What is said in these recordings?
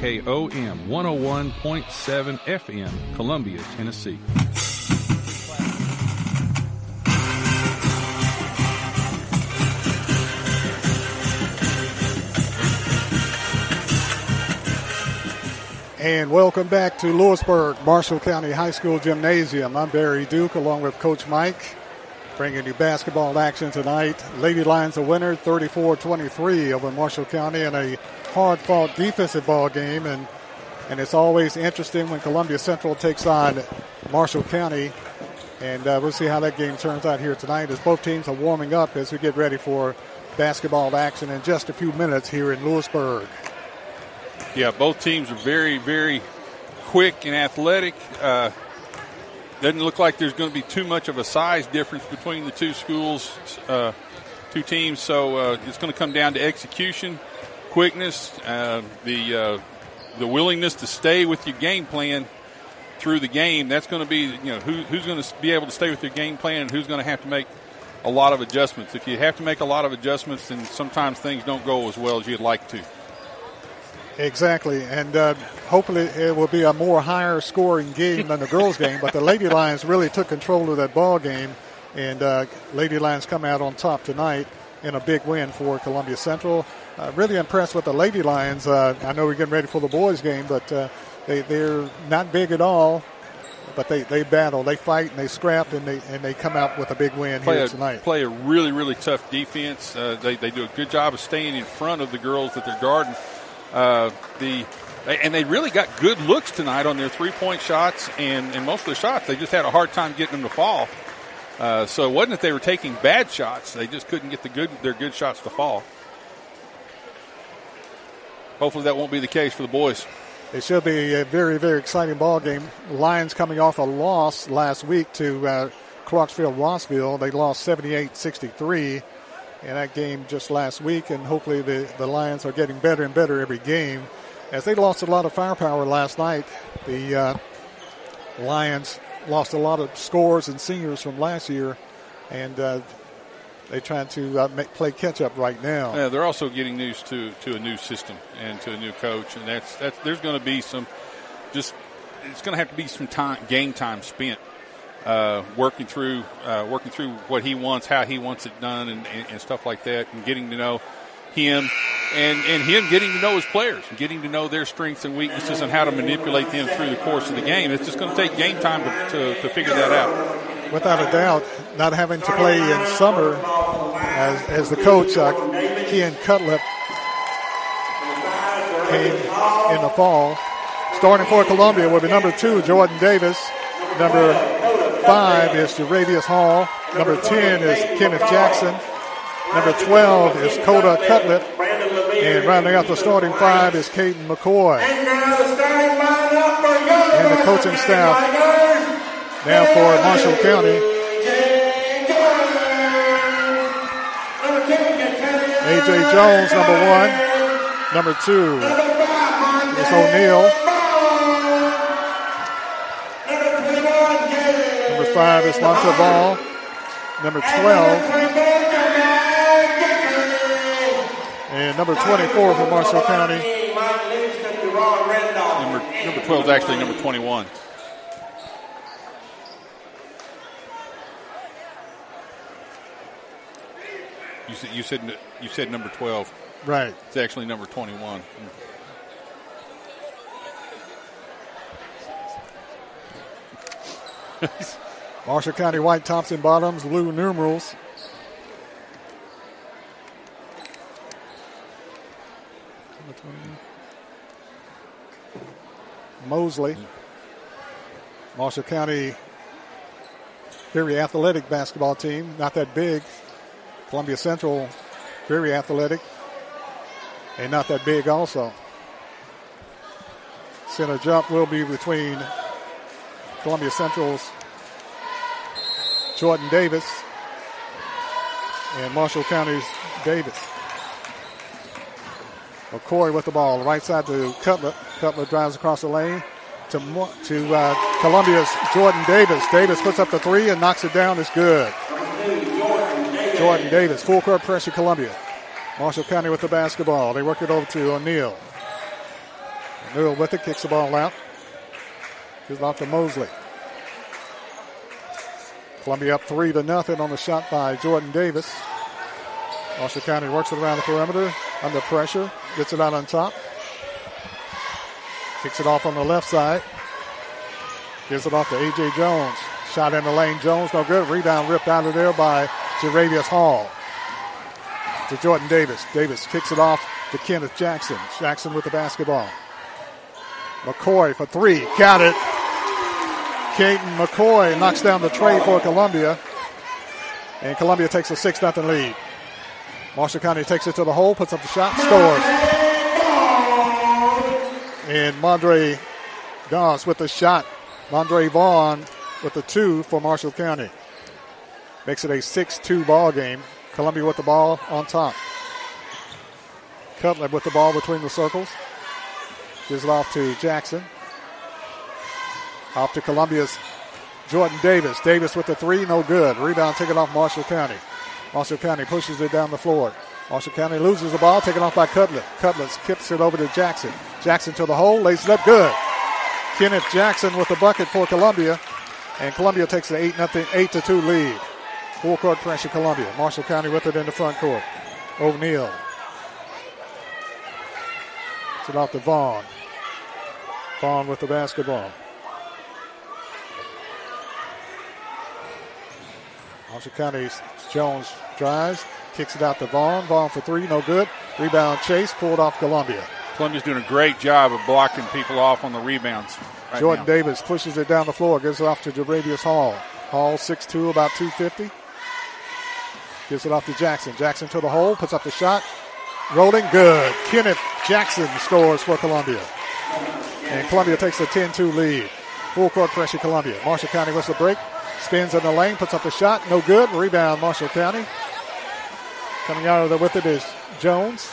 KKOM 101.7 FM, Columbia, Tennessee. And welcome back to Lewisburg, Marshall County High School Gymnasium. I'm Barry Duke along with Coach Mike, bringing you basketball action tonight. Lady Lions a winner 34 23 over Marshall County in a hard fought defensive ball game. And, and it's always interesting when Columbia Central takes on Marshall County. And uh, we'll see how that game turns out here tonight as both teams are warming up as we get ready for basketball action in just a few minutes here in Lewisburg. Yeah, both teams are very, very quick and athletic. Uh, doesn't look like there's going to be too much of a size difference between the two schools, uh, two teams. So uh, it's going to come down to execution, quickness, uh, the uh, the willingness to stay with your game plan through the game. That's going to be you know who, who's going to be able to stay with your game plan and who's going to have to make a lot of adjustments. If you have to make a lot of adjustments, then sometimes things don't go as well as you'd like to. Exactly, and uh, hopefully it will be a more higher scoring game than the girls' game. But the Lady Lions really took control of that ball game, and uh, Lady Lions come out on top tonight in a big win for Columbia Central. Uh, really impressed with the Lady Lions. Uh, I know we're getting ready for the boys' game, but uh, they they're not big at all. But they, they battle, they fight, and they scrap, and they and they come out with a big win play here a, tonight. Play a really really tough defense. Uh, they they do a good job of staying in front of the girls that they're guarding. Uh, the and they really got good looks tonight on their three point shots and, and most of the shots. They just had a hard time getting them to fall. Uh, so it wasn't that they were taking bad shots; they just couldn't get the good their good shots to fall. Hopefully, that won't be the case for the boys. It should be a very, very exciting ball game. Lions coming off a loss last week to uh, Clarksville Rossview. They lost 78 63 in that game just last week, and hopefully the, the Lions are getting better and better every game. As they lost a lot of firepower last night, the uh, Lions lost a lot of scores and seniors from last year, and uh, they're trying to uh, make, play catch up right now. Yeah, they're also getting used to, to a new system and to a new coach, and that's that's there's going to be some just it's going to have to be some time game time spent uh, working through uh, working through what he wants, how he wants it done, and, and, and, stuff like that, and getting to know him, and and him getting to know his players, and getting to know their strengths and weaknesses, and how to manipulate them through the course of the game. It's just going to take game time to, to, to figure that out without a doubt, not having to play in summer as, as the coach, uh, Ken Cutlip, came in the fall. Starting for Columbia will be number two, Jordan Davis. Number five is Jaravius Hall. Number 10 is Kenneth Jackson. Number 12 is Coda Cutlip. And rounding out the starting five is Caden McCoy. And the coaching staff now for Marshall County. AJ Jones, number one. Number two is O'Neill. Number five is Monta Ball. Number 12. And number 24 for Marshall County. Number, number 12 is actually number 21. You said you said you said number twelve. Right. It's actually number twenty-one. Marshall County White Thompson bottoms, blue numerals. Mosley. Marshall County, very athletic basketball team, not that big. Columbia Central, very athletic and not that big also. Center jump will be between Columbia Central's Jordan Davis and Marshall County's Davis. McCoy with the ball, right side to Cutler. Cutler drives across the lane to to uh, Columbia's Jordan Davis. Davis puts up the three and knocks it down. It's good. Jordan Davis, full court pressure, Columbia. Marshall County with the basketball. They work it over to O'Neill. Newell with it, kicks the ball out. Gives it off to Mosley. Columbia up three to nothing on the shot by Jordan Davis. Marshall County works it around the perimeter under pressure, gets it out on top. Kicks it off on the left side. Gives it off to A.J. Jones. Shot in the lane. Jones, no good. Rebound ripped out of there by Jaravius Hall. To Jordan Davis. Davis kicks it off to Kenneth Jackson. Jackson with the basketball. McCoy for three. Got it. Caden McCoy knocks down the tray for Columbia. And Columbia takes a 6 0 lead. Marshall County takes it to the hole, puts up the shot, scores. And Mondre Goss with the shot. Mondre Vaughn with the two for Marshall County. Makes it a 6 2 ball game. Columbia with the ball on top. Cutler with the ball between the circles. Gives it off to Jackson. Off to Columbia's Jordan Davis. Davis with the three, no good. Rebound taken off Marshall County. Marshall County pushes it down the floor. Marshall County loses the ball, taken off by Cutler. Cutler skips it over to Jackson. Jackson to the hole, lays it up good. Kenneth Jackson with the bucket for Columbia. And Columbia takes an 8 nothing, 8 to 2 lead. Full court pressure, Columbia. Marshall County with it in the front court. O'Neal. It's it off to Vaughn. Vaughn with the basketball. Marshall County's Jones drives, kicks it out to Vaughn. Vaughn for three, no good. Rebound chase, pulled off Columbia. Columbia's doing a great job of blocking people off on the rebounds. Right Jordan now. Davis pushes it down the floor, gives it off to Jaravius Hall. Hall 6'2, about 250. Gives it off to Jackson. Jackson to the hole, puts up the shot. Rolling, good. Kenneth Jackson scores for Columbia. And Columbia takes a 10 2 lead. Full court pressure, Columbia. Marshall County wants the break. Spins in the lane, puts up the shot. No good. Rebound, Marshall County. Coming out of there with it is Jones.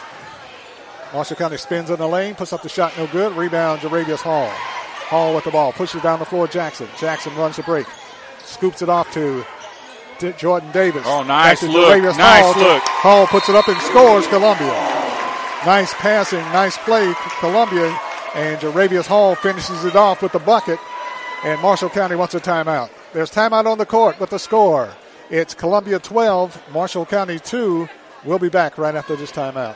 Marshall County spins in the lane, puts up the shot. No good. Rebound, Jaravius Hall. Hall with the ball. Pushes down the floor, Jackson. Jackson runs the break. Scoops it off to Jordan Davis. Oh, nice look. Nice Hall. look. Hall puts it up and scores Columbia. Nice passing, nice play, Columbia. And Jaravius Hall finishes it off with the bucket. And Marshall County wants a timeout. There's timeout on the court with the score. It's Columbia 12, Marshall County 2. We'll be back right after this timeout.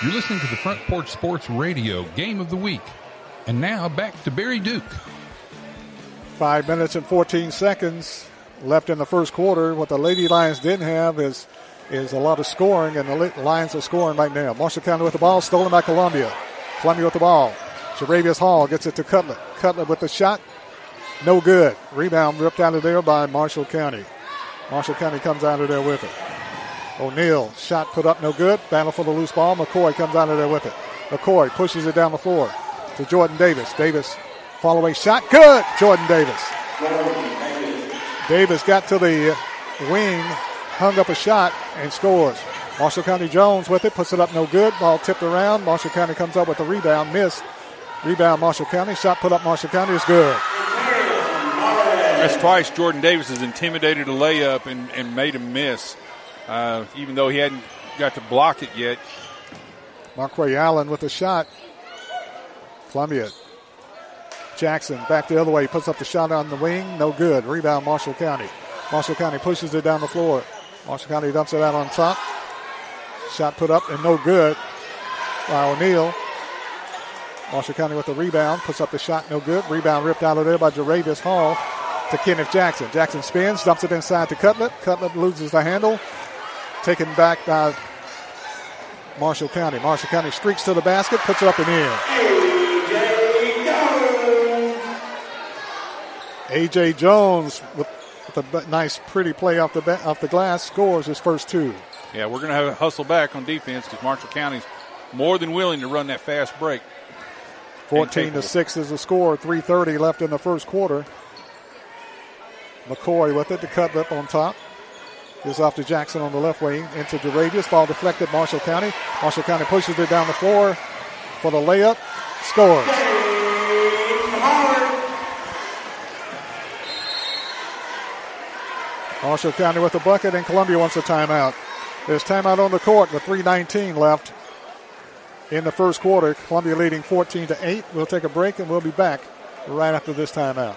You're listening to the Front Porch Sports Radio Game of the Week. And now back to Barry Duke. Five minutes and 14 seconds left in the first quarter. What the Lady Lions didn't have is is a lot of scoring, and the Lions are scoring right now. Marshall County with the ball, stolen by Columbia. Columbia with the ball. Jaravius Hall gets it to Cutler. Cutler with the shot. No good. Rebound ripped out of there by Marshall County. Marshall County comes out of there with it. O'Neal, shot put up, no good. Battle for the loose ball. McCoy comes out of there with it. McCoy pushes it down the floor to Jordan Davis. Davis, away shot, good. Jordan Davis. Davis got to the wing, hung up a shot, and scores. Marshall County Jones with it, puts it up, no good. Ball tipped around. Marshall County comes up with the rebound, missed. Rebound, Marshall County. Shot put up, Marshall County is good. That's twice Jordan Davis has intimidated a layup and, and made him miss, uh, even though he hadn't got to block it yet. Marquay Allen with a shot. Columbia. Jackson back the other way, He puts up the shot on the wing, no good. Rebound, Marshall County. Marshall County pushes it down the floor. Marshall County dumps it out on top. Shot put up and no good by O'Neal. Marshall County with the rebound, puts up the shot, no good. Rebound ripped out of there by Jaravius Hall to Kenneth Jackson. Jackson spins, dumps it inside to Cutlip. Cutlip loses the handle. Taken back by Marshall County. Marshall County streaks to the basket, puts it up and in. AJ Jones with, with a nice, pretty play off the ba- off the glass scores his first two. Yeah, we're going to have to hustle back on defense because Marshall County's more than willing to run that fast break. 14 to 6 is the score. 3.30 left in the first quarter. McCoy with it. to cut up on top. Is off to Jackson on the left wing. Into DeRadius. Ball deflected. Marshall County. Marshall County pushes it down the floor for the layup. Scores. Marshall County with the bucket, and Columbia wants a timeout. There's timeout on the court with 3.19 left in the first quarter. Columbia leading 14 to 8. We'll take a break and we'll be back right after this timeout.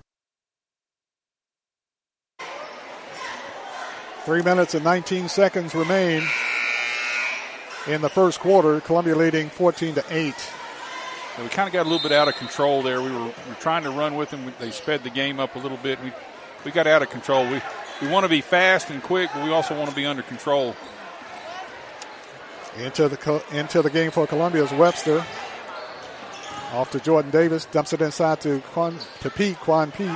Three minutes and 19 seconds remain in the first quarter. Columbia leading 14 to 8. we kind of got a little bit out of control there. We were, we were trying to run with them. They sped the game up a little bit. We, we got out of control. We, we want to be fast and quick, but we also want to be under control. Into the into the game for Columbia is Webster. Off to Jordan Davis, dumps it inside to Quan, to Pete, Quan Pete.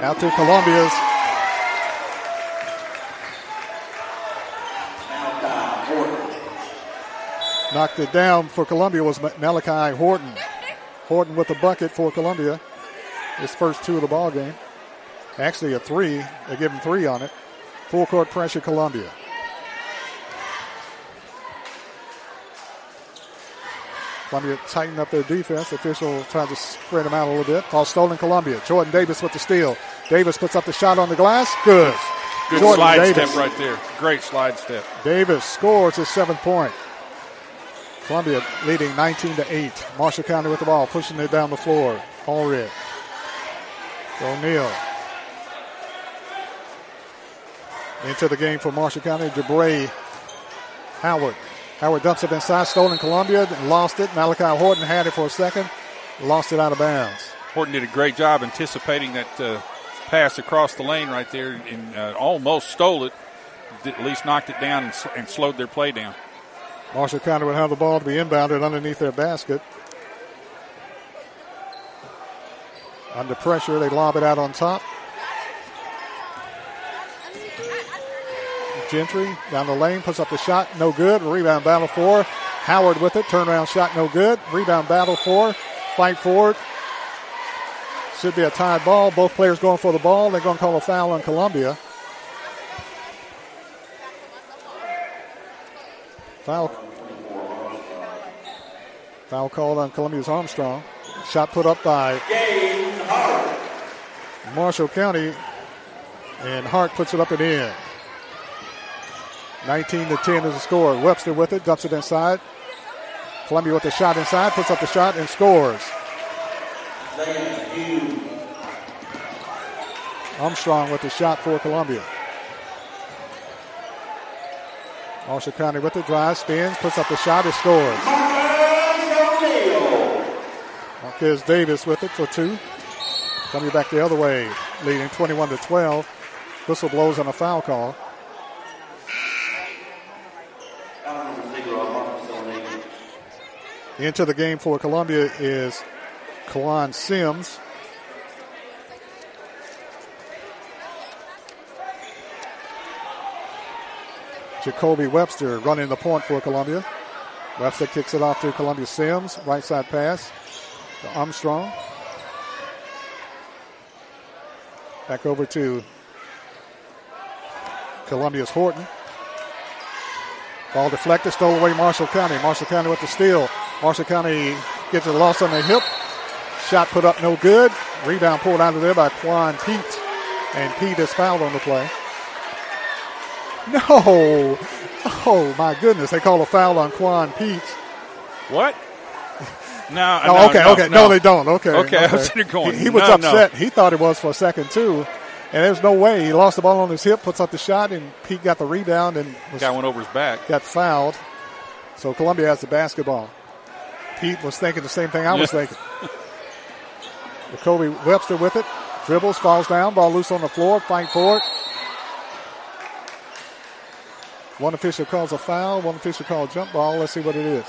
Out to Columbia's knocked it down for Columbia was Malachi Horton. Horton with the bucket for Columbia. His first two of the ball game. Actually a three. They give him three on it. Full court pressure Columbia. Columbia tighten up their defense. Official trying to spread them out a little bit. Call stolen Columbia. Jordan Davis with the steal. Davis puts up the shot on the glass. Good. Good Jordan slide Davis. step right there. Great slide step. Davis scores his seventh point. Columbia leading 19 to 8. Marshall County with the ball, pushing it down the floor. Allred. O'Neal. Into the game for Marshall County. Jabray Howard. Howard dumps it inside, stolen Columbia, lost it. Malachi Horton had it for a second, lost it out of bounds. Horton did a great job anticipating that uh, pass across the lane right there and uh, almost stole it, at least knocked it down and, and slowed their play down. Marshall County would have the ball to be inbounded underneath their basket. Under pressure, they lob it out on top. Gentry down the lane, puts up the shot, no good. Rebound battle for Howard with it. Turnaround shot, no good. Rebound battle for. Fight forward. Should be a tied ball. Both players going for the ball. They're going to call a foul on Columbia. Foul. Foul called on Columbia's Armstrong. Shot put up by Marshall County, and Hart puts it up and in. 19 to 10 is the score. Webster with it, dumps it inside. Columbia with the shot inside, puts up the shot and scores. Armstrong with the shot for Columbia. Marshall County with the drive, spins, puts up the shot, and scores. Marquez Davis with it for two. Coming back the other way, leading 21 to 12. Whistle blows on a foul call. Into the game for Columbia is Kawan Sims. Jacoby Webster running the point for Columbia. Webster kicks it off to Columbia Sims. Right side pass to Armstrong. Back over to Columbia's Horton. Ball deflected, stole away Marshall County. Marshall County with the steal. Marshall County gets a loss on the hip. Shot put up no good. Rebound pulled out of there by Quan Pete. And Pete is fouled on the play. No. Oh, my goodness. They call a foul on Quan Pete. What? No, no, no okay, no, okay. No. they don't. Okay. Okay, okay. I was going. He, he was upset. He thought it was for a second, too. And there's no way. He lost the ball on his hip, puts up the shot, and Pete got the rebound and was, guy went over his back. Got fouled. So Columbia has the basketball. Pete was thinking the same thing I was thinking. Jacoby Webster with it. Dribbles, falls down, ball loose on the floor, fight for it. One official calls a foul, one official calls a jump ball. Let's see what it is.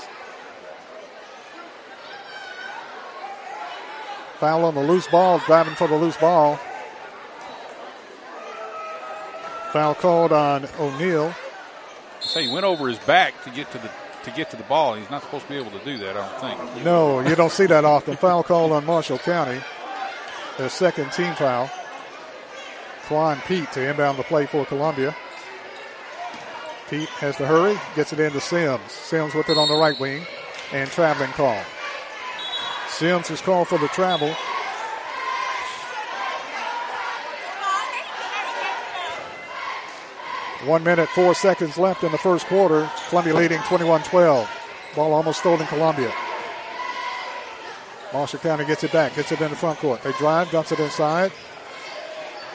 Foul on the loose ball, driving for the loose ball. Foul called on O'Neal. Say he went over his back to get to the to get to the ball. He's not supposed to be able to do that. I don't think. No, you don't see that often. Foul called on Marshall County. Their second team foul. Quan Pete to inbound the play for Columbia. Pete has to hurry, gets it into Sims. Sims with it on the right wing, and traveling call. Sims is called for the travel. One minute, four seconds left in the first quarter. Columbia leading 21 12. Ball almost stolen Columbia. Marshall County gets it back, gets it in the front court. They drive, dumps it inside,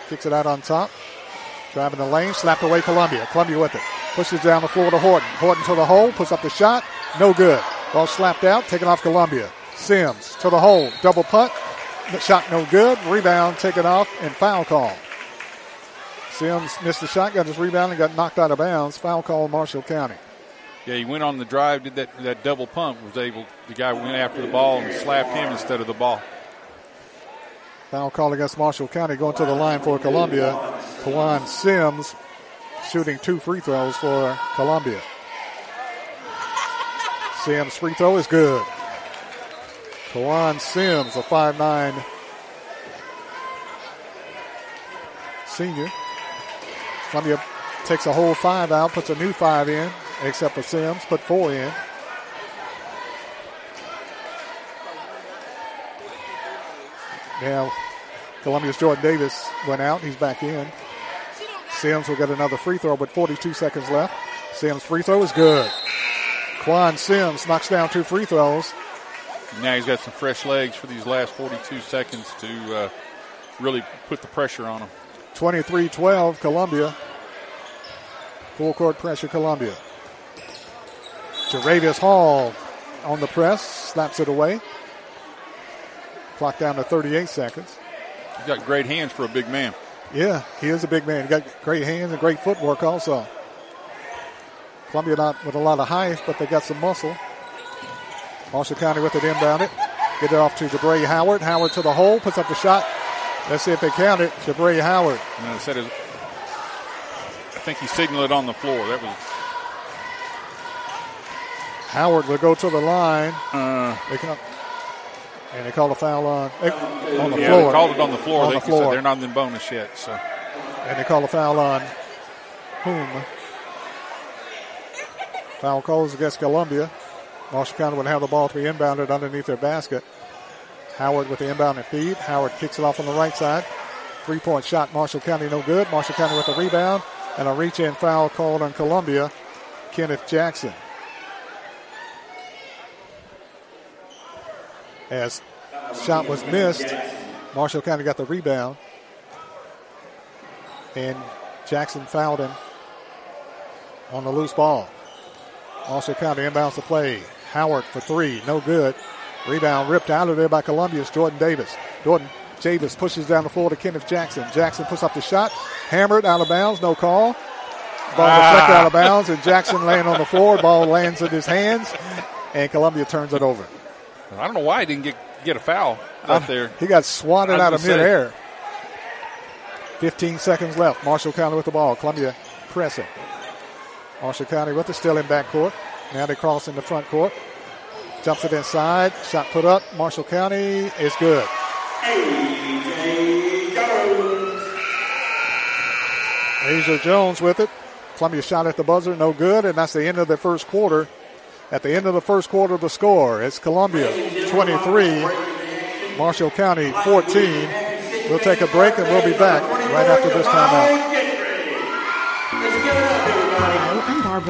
kicks it out on top. Driving the lane, slapped away Columbia. Columbia with it. Pushes down the floor to Horton. Horton to the hole, puts up the shot. No good. Ball slapped out, taken off Columbia. Sims to the hole. Double punt. The shot no good. Rebound taken off and foul call. Sims missed the shot, got his rebound, and got knocked out of bounds. Foul call Marshall County. Yeah, he went on the drive, did that that double pump. Was able. The guy went after the ball and slapped him instead of the ball. Foul call against Marshall County going to the line for Columbia. Kawan Sims shooting two free throws for Columbia. Sims' free throw is good. Kawan Sims, a 5'9 senior. Columbia takes a whole five out, puts a new five in, except for Sims, put four in. Now, Columbia's Jordan Davis went out. He's back in. Sims will get another free throw with 42 seconds left. Sims' free throw is good. Quan Sims knocks down two free throws. Now he's got some fresh legs for these last 42 seconds to uh, really put the pressure on him. 23 12, Columbia. Full court pressure, Columbia. Jaravius Hall on the press, slaps it away. Clock down to 38 seconds. He's got great hands for a big man. Yeah, he is a big man. He got great hands and great footwork also. Columbia not with a lot of height, but they got some muscle. Marshall County with it inbounded. Get it off to Jabray Howard. Howard to the hole, puts up the shot. Let's see if they count it. Jabray Howard. I said, it, I think he signaled it on the floor. That was Howard will go to the line. uh, They come, and they call a foul on, eh, on the yeah. floor. They called it on the floor. On they the floor. Said they're not in the bonus yet. So And they call a foul on whom? Foul calls against Columbia. Marshall County would have the ball to be inbounded underneath their basket. Howard with the inbounding feed. Howard kicks it off on the right side. Three point shot. Marshall County no good. Marshall County with the rebound. And a reach in foul called on Columbia. Kenneth Jackson. As shot was missed, Marshall County got the rebound. And Jackson fouled him on the loose ball. Marshall County inbounds the play. Howard for three, no good. Rebound ripped out of there by Columbia's Jordan Davis. Jordan Davis pushes down the floor to Kenneth Jackson. Jackson puts up the shot, hammered out of bounds, no call. Ball deflected ah. out of bounds, and Jackson laying on the floor. Ball lands in his hands, and Columbia turns it over. I don't know why he didn't get get a foul out uh, there. He got swatted out of gonna say. midair. 15 seconds left. Marshall County with the ball. Columbia pressing. Marshall County with the still in backcourt. Now they cross in the front court. Jumps it inside. Shot put up. Marshall County is good. A.J. Jones with it. Columbia shot at the buzzer, no good, and that's the end of the first quarter. At the end of the first quarter, the score it's Columbia 23, Marshall County 14. We'll take a break and we'll be back right after this timeout.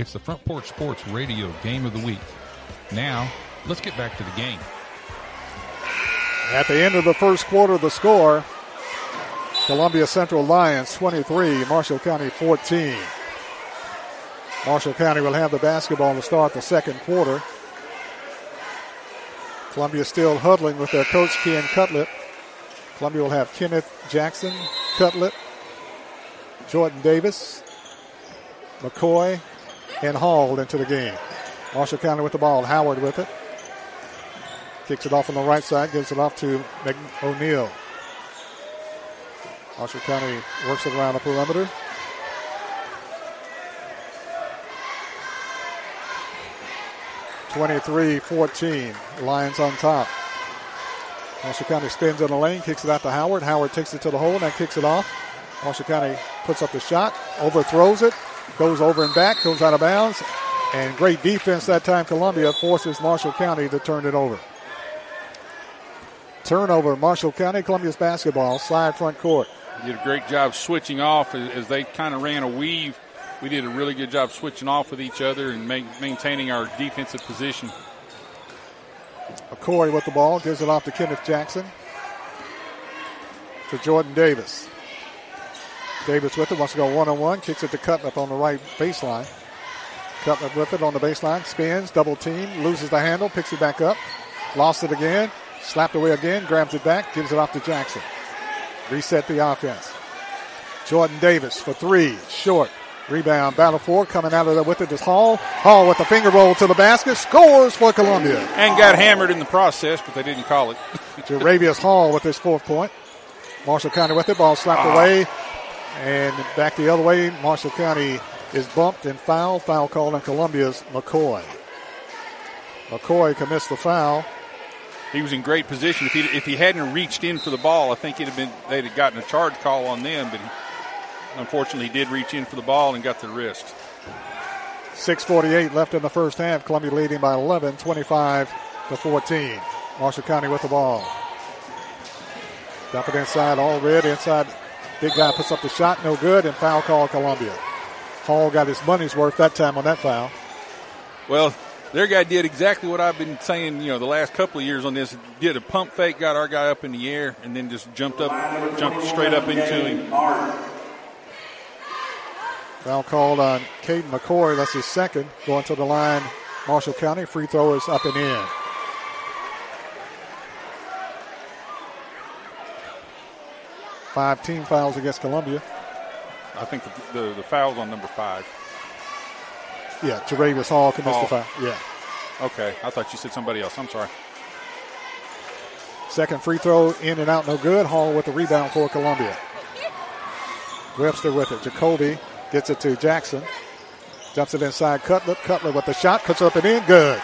It's the Front Porch Sports Radio Game of the Week. Now, let's get back to the game. At the end of the first quarter, the score Columbia Central Lions 23, Marshall County 14. Marshall County will have the basketball to start the second quarter. Columbia still huddling with their coach, Ken Cutlip. Columbia will have Kenneth Jackson, Cutlip, Jordan Davis, McCoy, and hauled into the game. Marshall County with the ball. Howard with it. Kicks it off on the right side, gives it off to O'Neill. Marshall County works it around the perimeter. Twenty-three, 14. Lions on top. Marshall County spins in the lane, kicks it out to Howard. Howard takes it to the hole and then kicks it off. Marshall County puts up the shot, overthrows it, goes over and back, goes out of bounds, and great defense that time. Columbia forces Marshall County to turn it over. Turnover, Marshall County, Columbia's basketball, side front court. Did a great job switching off as, as they kind of ran a weave. We did a really good job switching off with each other and ma- maintaining our defensive position. McCoy with the ball, gives it off to Kenneth Jackson. To Jordan Davis. Davis with it, wants to go one on one, kicks it to Cutlip on the right baseline. Cutlip with it on the baseline, spins, double team, loses the handle, picks it back up, lost it again, slapped away again, grabs it back, gives it off to Jackson. Reset the offense. Jordan Davis for three, short. Rebound, battle four, coming out of there with it is Hall. Hall with the finger roll to the basket, scores for Columbia. And got hammered in the process, but they didn't call it. Jaravius Hall with his fourth point. Marshall County with it, ball slapped Ah. away. And back the other way, Marshall County is bumped and fouled. Foul called on Columbia's McCoy. McCoy commits the foul. He was in great position. If he if he hadn't reached in for the ball, I think he'd have been they'd have gotten a charge call on them. But he, unfortunately, he did reach in for the ball and got the wrist. 6.48 left in the first half. Columbia leading by 11, 25 to 14. Marshall County with the ball. Dump it inside, Allred. Inside, big guy puts up the shot, no good, and foul call Columbia. Hall got his money's worth that time on that foul. Well, their guy did exactly what I've been saying, you know, the last couple of years on this. Did a pump fake, got our guy up in the air, and then just jumped up, jumped straight up into him. Foul called on Caden McCoy. That's his second. Going to the line, Marshall County. Free throw is up and in. Five team fouls against Columbia. I think the, the, the foul's on number five. Yeah, Jaravius Hall commits the Hall. foul. Yeah. Okay, I thought you said somebody else. I'm sorry. Second free throw in and out, no good. Hall with the rebound for Columbia. Webster with it. Jacoby gets it to Jackson. Jumps it inside Cutler. Cutler with the shot, cuts up and in, good.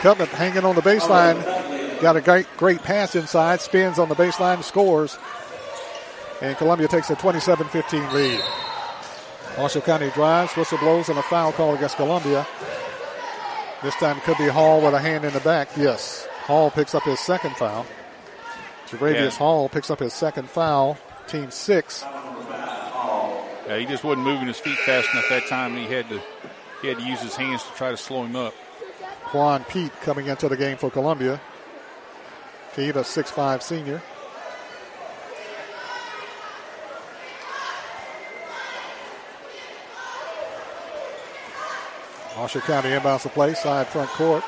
Cutler hanging on the baseline. Got a great, great pass inside, spins on the baseline, scores. And Columbia takes a 27 15 lead. Marshall County drives, whistle blows, and a foul call against Columbia. This time it could be Hall with a hand in the back. Yes. Hall picks up his second foul. Jaravius Yeah. Hall picks up his second foul. Team six. Yeah, he just wasn't moving his feet fast enough that time. and He had to he had to use his hands to try to slow him up. Quan Pete coming into the game for Columbia. Pete, a 6'5 senior. Marshall County inbounds the play, side front court.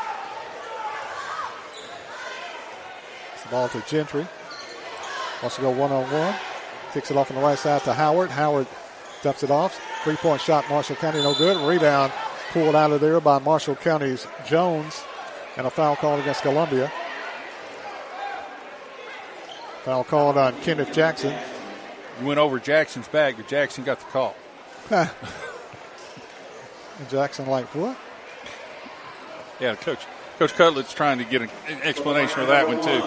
It's the ball to Gentry. Wants to go one on one. Kicks it off on the right side to Howard. Howard dumps it off. Three point shot, Marshall County, no good. Rebound pulled out of there by Marshall County's Jones. And a foul called against Columbia. Foul called on Kenneth Jackson. You went over Jackson's back, but Jackson got the call. and Jackson like what? Yeah, Coach Coach Cutlip's trying to get an explanation of that one too.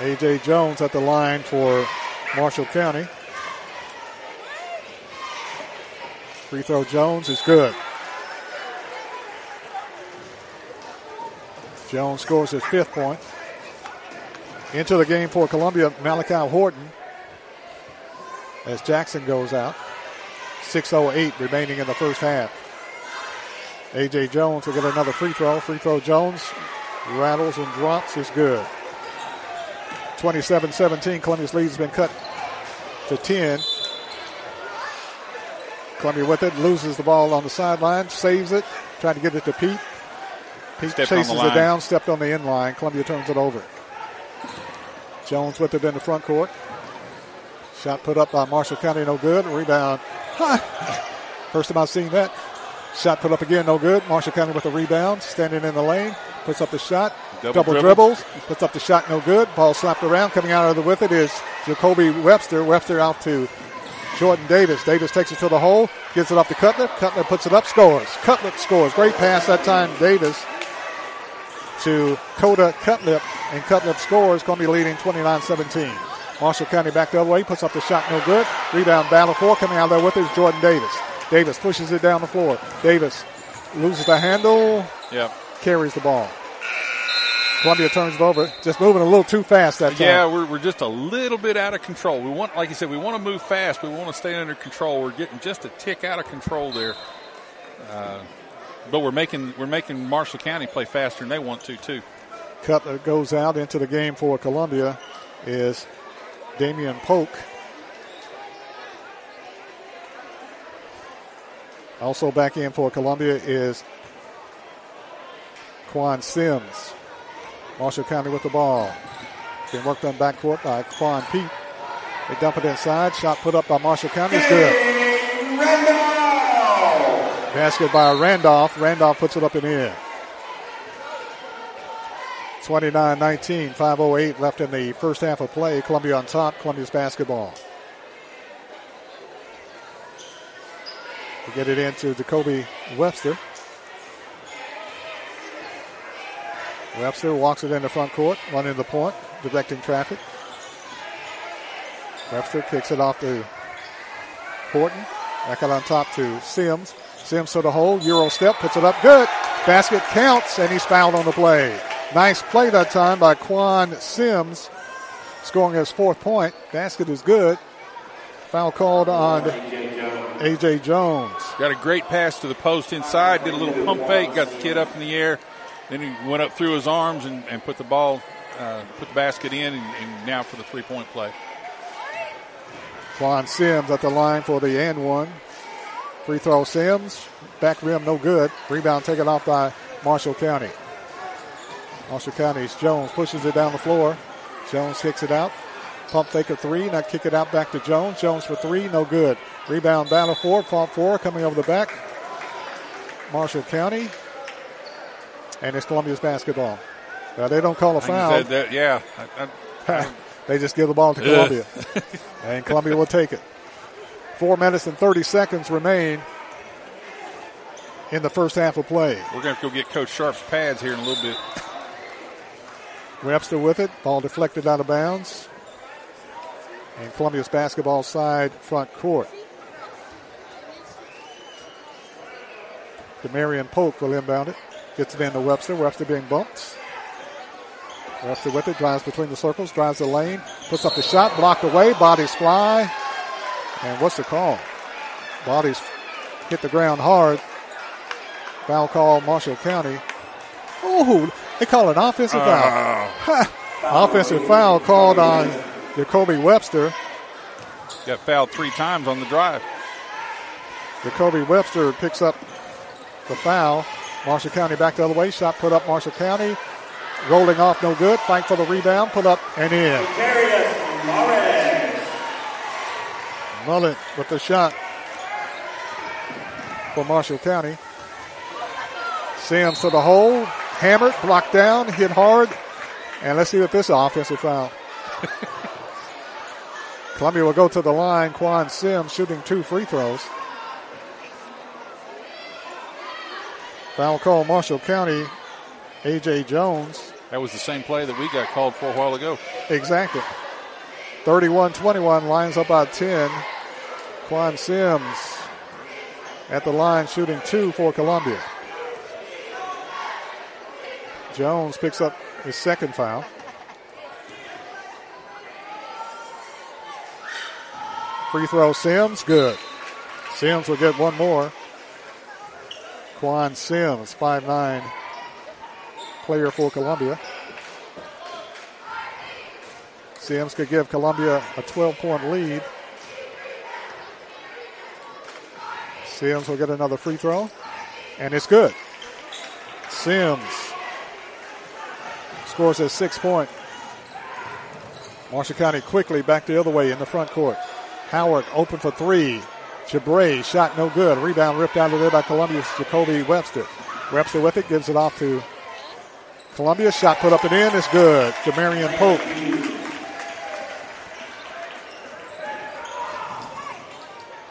A.J. Jones at the line for Marshall County. Free throw Jones is good. Jones scores his fifth point. Into the game for Columbia, Malachi Horton. As Jackson goes out. 6.08 remaining in the first half. A.J. Jones will get another free throw. Free throw Jones rattles and drops is good. 27 17. Columbia's lead has been cut to 10. Columbia with it, loses the ball on the sideline, saves it, trying to get it to Pete. Pete Stepped chases it down, stepped on the end line. Columbia turns it over. Jones with it in the front court. Shot put up by Marshall County, no good. Rebound. First time I've seen that. Shot put up again, no good. Marshall County with a rebound, standing in the lane, puts up the shot. Double Double, dribble. dribbles, puts up the shot, no good. Ball slapped around. Coming out of the with it is Jacoby Webster. Webster out to Jordan Davis. Davis takes it to the hole, gives it up to Cutler. Cutler puts it up, scores. Cutler scores. Great pass that time, Davis to Coda Cutlip, and Cutlip scores. going to be leading 29-17. Marshall County back the other way, puts up the shot, no good. Rebound battle for coming out there with it is Jordan Davis. Davis pushes it down the floor. Davis loses the handle, Yeah. carries the ball. Columbia turns it over, just moving a little too fast that time. Yeah, we're, we're just a little bit out of control. We want, like you said, we want to move fast. We want to stay under control. We're getting just a tick out of control there. Uh, but we're making we're making Marshall County play faster than they want to too. Cutler goes out into the game for Columbia is Damian Polk. Also back in for Columbia is Quan Sims. Marshall County with the ball. Been worked on backcourt by Quan Pete. They dump it inside. Shot put up by Marshall County is good. Basket by Randolph. Randolph puts it up in the in. 29 19, 5.08 left in the first half of play. Columbia on top, Columbia's basketball. We get it into Jacoby Webster. Webster walks it in the front court, running the point, directing traffic. Webster kicks it off to Horton. Back out on top to Sims. Sims to the hole, Euro step, puts it up good. Basket counts, and he's fouled on the play. Nice play that time by Quan Sims, scoring his fourth point. Basket is good. Foul called on A.J. Jones. Got a great pass to the post inside. Did a little pump fake. Got the kid up in the air. Then he went up through his arms and, and put the ball, uh, put the basket in, and, and now for the three point play. Quan Sims at the line for the and one. Free throw Sims. Back rim no good. Rebound taken off by Marshall County. Marshall County's Jones pushes it down the floor. Jones kicks it out. Pump fake a three. Now kick it out back to Jones. Jones for three. No good. Rebound battle for Front four coming over the back. Marshall County. And it's Columbia's basketball. Now they don't call a foul. said, that, yeah. I, I, they just give the ball to Columbia. and Columbia will take it. Four minutes and 30 seconds remain in the first half of play. we're going to go get Coach Sharp's pads here in a little bit. Webster with it. Ball deflected out of bounds. And Columbia's basketball side front court. Demarion Polk will inbound it. Gets it into Webster. Webster being bumped. Webster with it. Drives between the circles. Drives the lane. Puts up the shot. Blocked away. Bodies fly. And what's the call? Bodies hit the ground hard. Foul call Marshall County. Oh, they call an offensive oh. foul. offensive foul called on Jacoby Webster. Got fouled three times on the drive. Jacoby Webster picks up the foul. Marshall County back the other way. Shot put up Marshall County. Rolling off, no good. Fight for the rebound. Put up and in. Mullet with the shot for Marshall County. Sims to the hole. Hammered, blocked down, hit hard. And let's see if this is offensive foul. Columbia will go to the line. Quan Sims shooting two free throws. Foul call Marshall County. A.J. Jones. That was the same play that we got called for a while ago. Exactly. 31 21 lines up by 10. Quan Sims at the line shooting two for Columbia. Jones picks up his second foul. Free throw Sims, good. Sims will get one more. Quan Sims, five-nine player for Columbia. Sims could give Columbia a 12 point lead. Sims will get another free throw, and it's good. Sims scores a six point. Marshall County quickly back the other way in the front court. Howard open for three. Jabray shot no good. Rebound ripped out of there by Columbia's Jacoby Webster. Webster with it gives it off to Columbia. Shot put up and in is good. Jamarian Pope.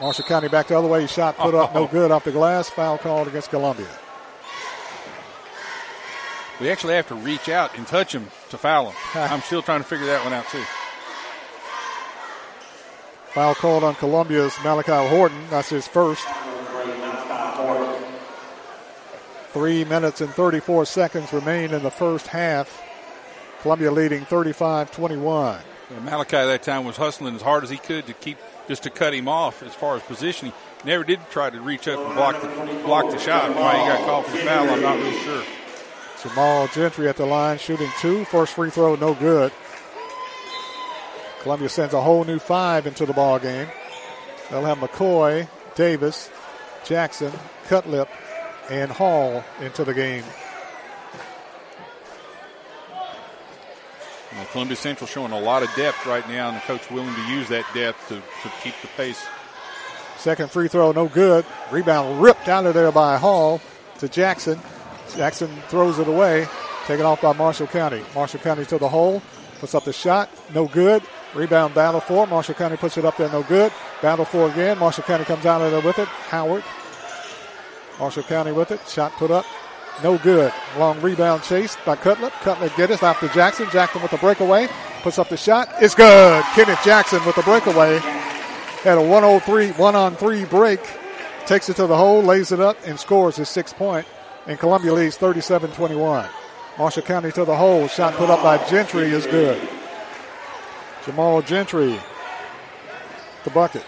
Marshall County back the other way. Shot put up no good off the glass. Foul called against Columbia. We actually have to reach out and touch him to foul him. I'm still trying to figure that one out too. Foul called on Columbia's Malachi Horton. That's his first. Three minutes and 34 seconds remain in the first half. Columbia leading 35 21. Malachi that time was hustling as hard as he could to keep just to cut him off as far as positioning. Never did try to reach up and block the block the shot. Why he got called for the foul, I'm not really sure. Jamal Gentry at the line shooting two. First free throw, no good. Columbia sends a whole new five into the ball game. They'll have McCoy, Davis, Jackson, Cutlip, and Hall into the game. Well, Columbia Central showing a lot of depth right now, and the coach willing to use that depth to, to keep the pace. Second free throw, no good. Rebound ripped out of there by Hall to Jackson. Jackson throws it away, taken off by Marshall County. Marshall County to the hole, puts up the shot, no good. Rebound battle for Marshall County puts it up there, no good. Battle for again. Marshall County comes out of there with it. Howard. Marshall County with it. Shot put up, no good. Long rebound chase by Cutlip. Cutlip get it after Jackson. Jackson with the breakaway. Puts up the shot. It's good. Kenneth Jackson with the breakaway. Had a 103, one on three break. Takes it to the hole, lays it up, and scores his sixth point. And Columbia leads 37 21. Marshall County to the hole. Shot put up by Gentry is good. Jamal Gentry, the bucket.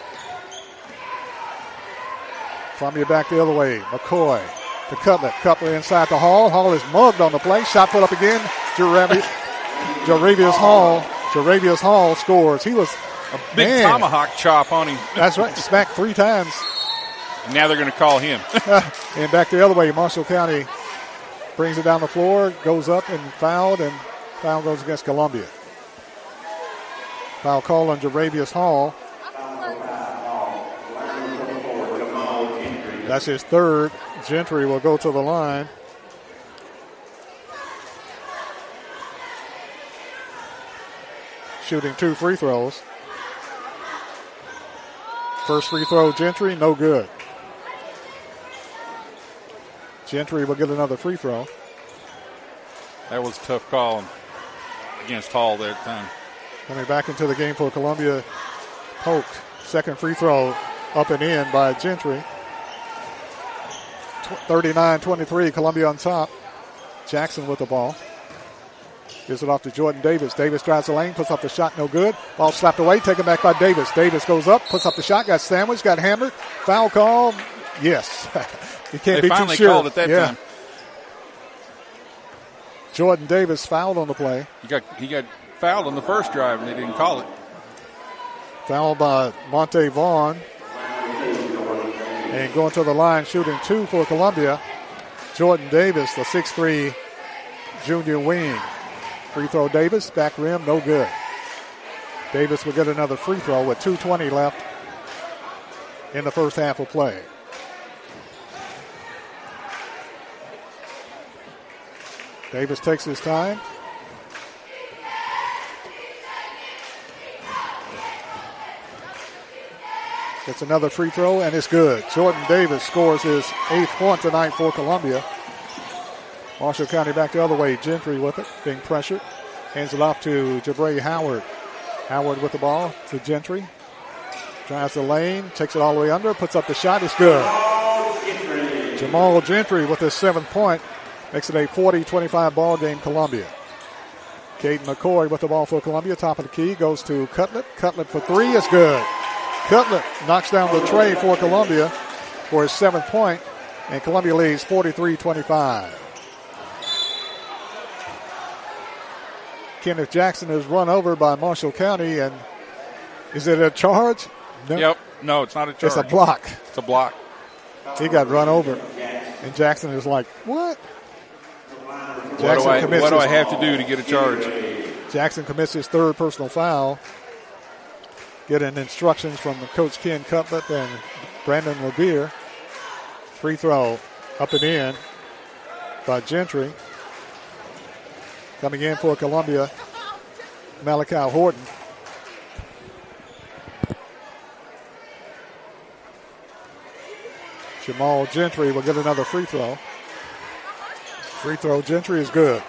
Columbia back the other way. McCoy to Cutlip. Cutlip inside the Hall. Hall is mugged on the play. Shot put up again. Jaravius, Jaravius Hall. Jaravius Hall scores. He was a big man. tomahawk chop on him. That's right. Smacked three times. And now they're going to call him. and back the other way. Marshall County brings it down the floor, goes up and fouled, and foul goes against Columbia. Foul call on Jaravius Hall. That's his third. Gentry will go to the line. Shooting two free throws. First free throw, Gentry, no good. Gentry will get another free throw. That was a tough call against Hall that time. Coming back into the game for Columbia, Polk. Second free throw up and in by Gentry. 39 23, Columbia on top. Jackson with the ball. Gives it off to Jordan Davis. Davis drives the lane, puts up the shot, no good. Ball slapped away, taken back by Davis. Davis goes up, puts up the shot, got sandwiched, got hammered. Foul call. Yes. you can't they be finally too sure. called it that yeah. time. Jordan Davis fouled on the play. He got he got fouled on the first drive and they didn't call it. Foul by Monte Vaughn. And going to the line, shooting two for Columbia. Jordan Davis, the 6'3 junior wing. Free throw Davis, back rim, no good. Davis will get another free throw with 2.20 left in the first half of play. Davis takes his time. Gets another free throw, and it's good. Jordan Davis scores his eighth point tonight for Columbia. Marshall County back the other way. Gentry with it, being pressured. Hands it off to Jabray Howard. Howard with the ball to Gentry. Drives the lane, takes it all the way under, puts up the shot. It's good. Jamal Gentry with his seventh point makes it a 40-25 ball game. Columbia. Caden McCoy with the ball for Columbia. Top of the key goes to Cutlip. Cutlip for three is good. Cutlip knocks down the tray for Columbia for his seventh point, and Columbia leads 43-25. Kenneth Jackson is run over by Marshall County, and is it a charge? No. Yep. No, it's not a charge. It's a block. It's a block. He got run over, and Jackson is like, "What?" Jackson what do I, what do I have to do to get a charge? Jackson commits his third personal foul. Getting instructions from Coach Ken Cutlip and Brandon Levere. Free throw up and in by Gentry. Coming in for Columbia, Malachi Horton. Jamal Gentry will get another free throw. Free throw, Gentry is good.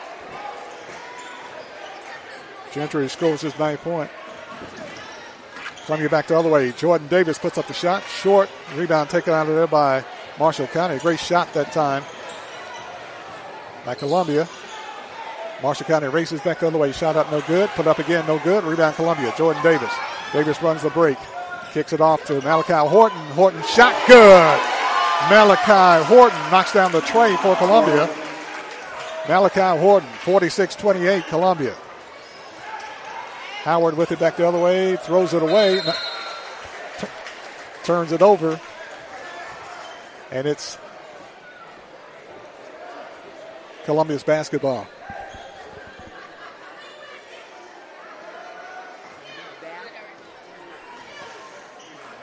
Gentry scores his ninth point. Coming back the other way. Jordan Davis puts up the shot. Short. Rebound taken out of there by Marshall County. Great shot that time by Columbia. Marshall County races back the other way. Shot up, no good. Put up again, no good. Rebound, Columbia. Jordan Davis. Davis runs the break. Kicks it off to Malachi Horton. Horton shot good. Malachi Horton knocks down the tray for Columbia. Malachi Horton, 46 28, Columbia. Howard with it back the other way, throws it away, t- turns it over, and it's Columbia's basketball.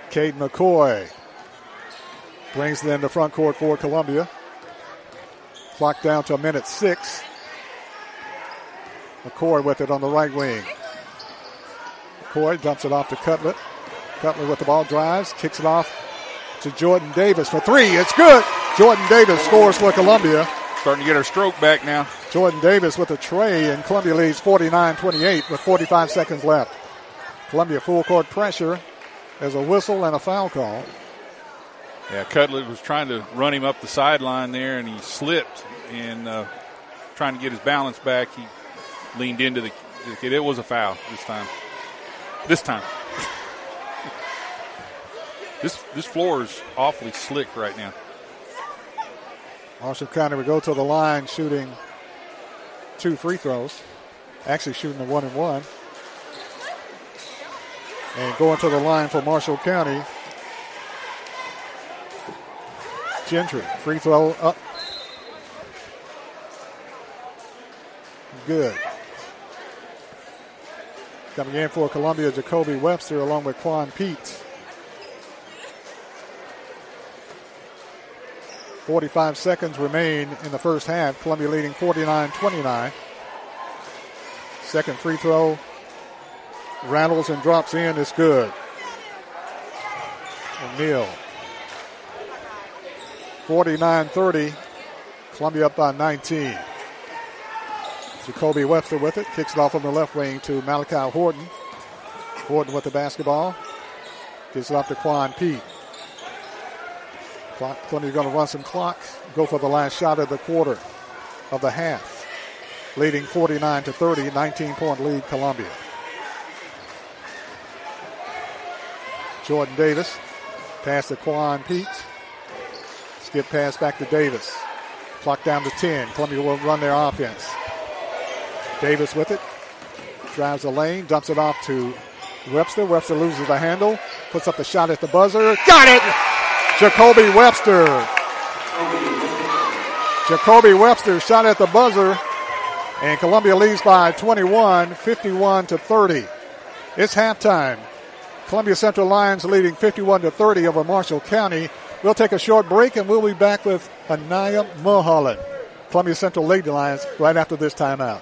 Cade McCoy brings it into front court for Columbia. Clock down to a minute six. McCoy with it on the right wing. McCoy dumps it off to Cutlip. Cutlip with the ball drives, kicks it off to Jordan Davis for three. It's good. Jordan Davis scores for Columbia. Starting to get her stroke back now. Jordan Davis with a tray, and Columbia leads 49 28 with 45 seconds left. Columbia full court pressure. There's a whistle and a foul call. Yeah, Cutlip was trying to run him up the sideline there, and he slipped. And uh, trying to get his balance back, he leaned into the kid. It was a foul this time. This time. this this floor is awfully slick right now. Marshall County would go to the line shooting two free throws. Actually shooting a one and one. And going to the line for Marshall County Gentry. Free throw up. Good. Coming in for Columbia, Jacoby Webster along with Quan Pete. 45 seconds remain in the first half. Columbia leading 49 29. Second free throw rattles and drops in. It's good. O'Neal 49 30. Columbia up by 19. Jacoby Webster with it. Kicks it off on the left wing to Malachi Horton. Horton with the basketball. Gives it off to Quan Pete. Clock, Columbia's going to run some clock. Go for the last shot of the quarter of the half. Leading 49 to 30. 19 point lead, Columbia. Jordan Davis. Pass to Quan Pete. Skip pass back to Davis. Clock down to 10. Columbia will run their offense. Davis with it. Drives the lane, dumps it off to Webster. Webster loses the handle, puts up the shot at the buzzer. Got it! Jacoby Webster. Jacoby Webster shot at the buzzer, and Columbia leads by 21, 51 to 30. It's halftime. Columbia Central Lions leading 51 to 30 over Marshall County. We'll take a short break and we'll be back with Anaya Mulholland. Columbia Central Lady Lions right after this timeout.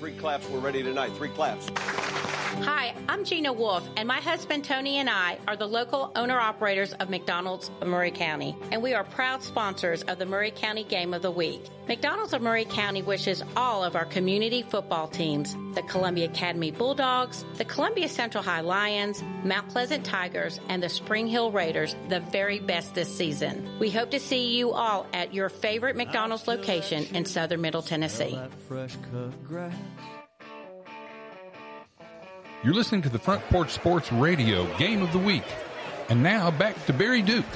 Three claps, we're ready tonight. Three claps. Hi, I'm Gina Wolf, and my husband Tony and I are the local owner operators of McDonald's of Maury County, and we are proud sponsors of the Maury County Game of the Week. McDonald's of Maury County wishes all of our community football teams, the Columbia Academy Bulldogs, the Columbia Central High Lions, Mount Pleasant Tigers, and the Spring Hill Raiders, the very best this season. We hope to see you all at your favorite McDonald's location in southern Middle Tennessee. You're listening to the Front Porch Sports Radio Game of the Week. And now back to Barry Duke.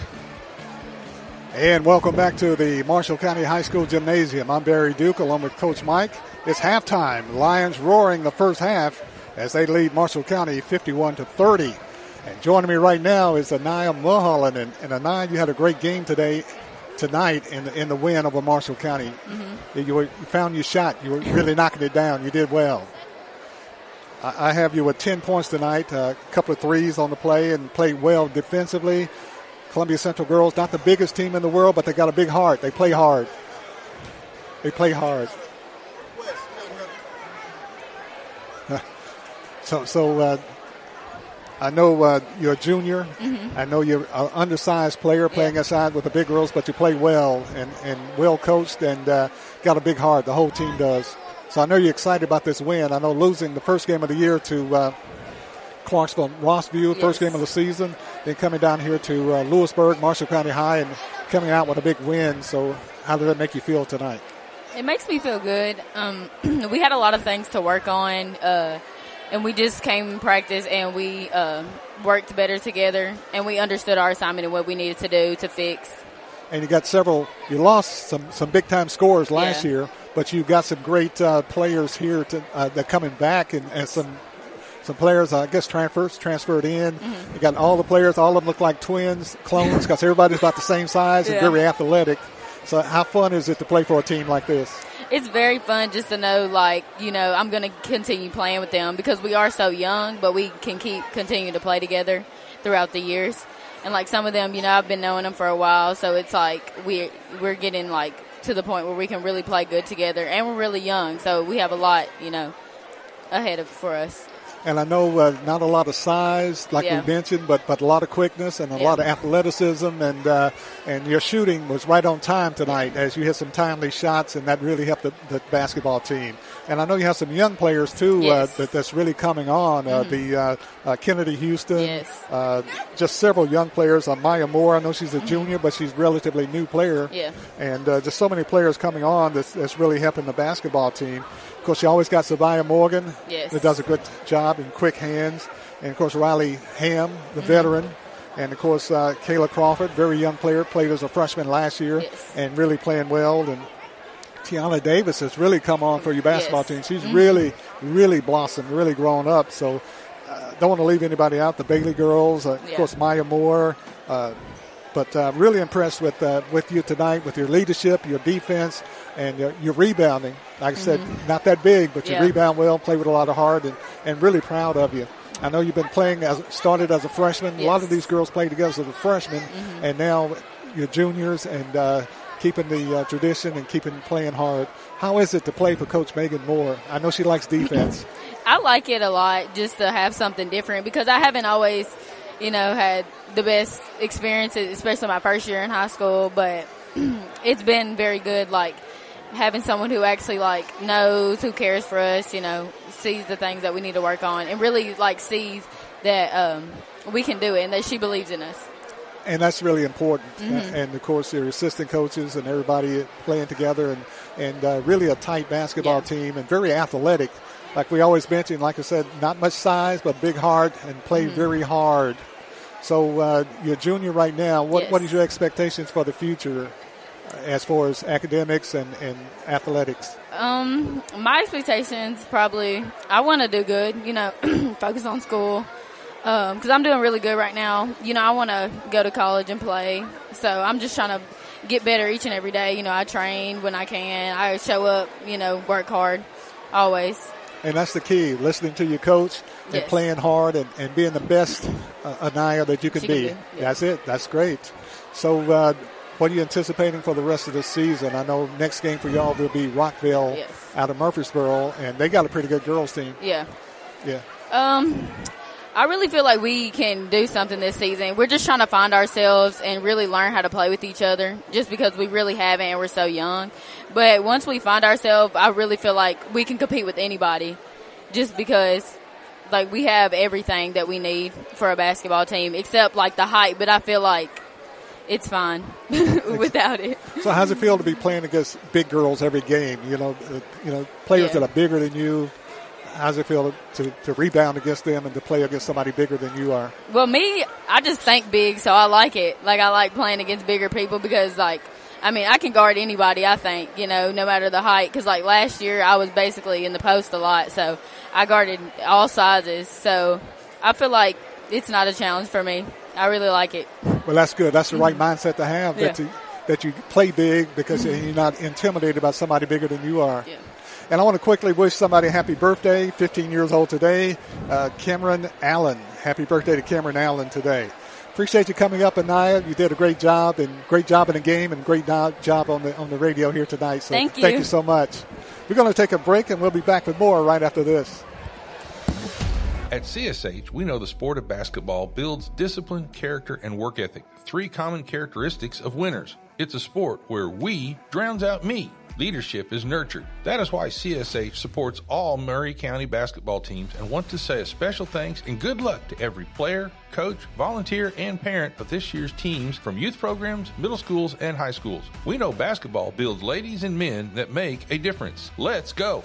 And welcome back to the Marshall County High School Gymnasium. I'm Barry Duke along with Coach Mike. It's halftime. Lions roaring the first half as they lead Marshall County 51 to 30. And joining me right now is Anaya Mulholland. And, and Anaya, you had a great game today, tonight in the, in the win over Marshall County. Mm-hmm. You, were, you found your shot. You were really knocking it down. You did well. I, I have you with 10 points tonight, a couple of threes on the play, and played well defensively. Columbia Central girls, not the biggest team in the world, but they got a big heart. They play hard. They play hard. So, so uh, I know uh, you're a junior. Mm-hmm. I know you're an undersized player playing Yeah. aside with the big girls, but you play well and, and well coached and uh, got a big heart. The whole team does. So I know you're excited about this win. I know losing the first game of the year to uh, Clarksville Rossview, first game of the season, then coming down here to uh, Lewisburg, Marshall County High, and coming out with a big win. So how did that make you feel tonight? It makes me feel good. Um, we had a lot of things to work on, uh, and we just came in practice and we uh, worked better together, and we understood our assignment and what we needed to do to fix. and you got several. You lost some some big time scores last Yeah. year, but you've got some great uh, players here to uh, that coming back, and, and some some players uh, I guess transfers transferred in. Mm-hmm. You got all the players. All of them look like twins, clones, because everybody's about the same size and Yeah. very athletic. So how fun is it to play for a team like this? It's very fun just to know, like, you know, I'm going to continue playing with them because we are so young, but we can keep continue to play together throughout the years. And like some of them, you know, I've been knowing them for a while, so it's like we we're getting like to the point where we can really play good together, and we're really young, so we have a lot, you know, ahead of for us. And I know uh, not a lot of size, like Yeah. we mentioned, but but a lot of quickness and a Yeah. lot of athleticism, and uh, and your shooting was right on time tonight as you hit some timely shots, and that really helped the, the basketball team. And I know you have some young players too Yes. uh, that that's really coming on. Uh, the uh, uh, Kennedy Houston, Yes. uh, just several young players. Uh, Maya Moore, I know she's a junior, but she's a relatively new player Yeah. and uh, just so many players coming on that's, that's really helping the basketball team. Of course, you always got Savia Morgan Yes. that does a good job in quick hands, and of course Riley Ham, the veteran, and of course uh, Kayla Crawford, very young player, played as a freshman last year Yes. and really playing well. And Tiana Davis has really come on for your basketball Yes. team. She's Mhm. really, really blossomed, really grown up. So. Uh, don't want to leave anybody out. The Bailey girls, uh, of course, Maya Moore, uh, but uh, really impressed with uh, with you tonight, with your leadership, your defense, and you're rebounding. Like I said, not that big, but you Mm-hmm. Yeah. rebound well, play with a lot of heart, and, and really proud of you. I know you've been playing as started as a freshman. A lot of these girls played together as a freshman, Mm-hmm. and now you're juniors and uh, keeping the uh, tradition and keeping playing hard. How is it to play for Coach Megan Moore? I know she likes defense. I like it a lot just to have something different because I haven't always, you know, had the best experiences, especially my first year in high school. But it's been very good, like having someone who actually like knows, who cares for us, you know, sees the things that we need to work on, and really like sees that um, we can do it and that she believes in us. And that's really important. Mhm. And of course, your assistant coaches and everybody playing together, and and uh, really a tight basketball team, and very athletic. Like we always mention, like I said, not much size, but big heart, and play Mhm. very hard. So uh, you're junior right now. What what Yes. is your expectations for the future, as far as academics and, and athletics? Um, my expectations probably I want to do good. You know, focus on school because I'm doing really good right now. You know, I want to go to college and play. So I'm just trying to get better each and every day. You know, I train when I can. I show up. You know, work hard always. And that's the key: listening to your coach and Yes. playing hard and, and being the best uh, Anaya that you can be. be, yeah. That's it. That's great. So, uh, what are you anticipating for the rest of the season? I know next game for y'all will be Rockvale Yes. out of Murfreesboro, and they got a pretty good girls team. Yeah. Yeah. Um, I really feel like we can do something this season. We're just trying to find ourselves and really learn how to play with each other just because we really haven't and we're so young. But once we find ourselves, I really feel like we can compete with anybody just because like we have everything that we need for a basketball team except like the height, but I feel like it's fine without it. So, how's it feel to be playing against big girls every game? You know, uh, you know, players Yeah. that are bigger than you. How's it feel to, to rebound against them and to play against somebody bigger than you are? Well, me, I just think big, so I like it. Like I like playing against bigger people because, like, I mean, I can guard anybody. I think you know, no matter the height. Because like last year, I was basically in the post a lot, so I guarded all sizes. So I feel like it's not a challenge for me. I really like it. Well, that's good. That's the right mindset to have. That Yeah. you, that you play big because you're not intimidated by somebody bigger than you are. Yeah. And I want to quickly wish somebody happy birthday. 15 years old today, uh, Cameron Allen. Happy birthday to Cameron Allen today. Appreciate you coming up, Anaya. You did a great job and great job in the game and great job on the on the radio here tonight. So Thank thank you. you so much. We're going to take a break and we'll be back with more right after this. At CSH, we know the sport of basketball builds discipline, character, and work ethic, three common characteristics of winners. It's a sport where we drowns out me. Leadership is nurtured. That is why CSH supports all Maury County basketball teams and want to say a special thanks and good luck to every player, coach, volunteer, and parent of this year's teams from youth programs, middle schools, and high schools. We know basketball builds ladies and men that make a difference. Let's go.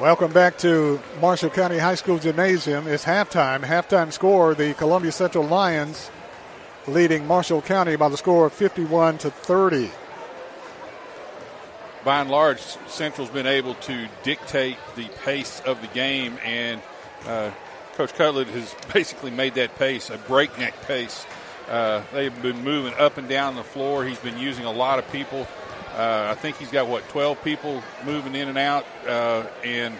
Welcome back to Marshall County High School Gymnasium. It's halftime. Halftime score: the Columbia Central Lions leading Marshall County by the score of 51 to 30. by and large, Central's been able to dictate the pace of the game, and uh, Coach Cutlip has basically made that pace a breakneck pace. Uh, they've been moving up and down the floor. He's been using a lot of people. Uh, I think he's got what 12 people moving in and out, uh, and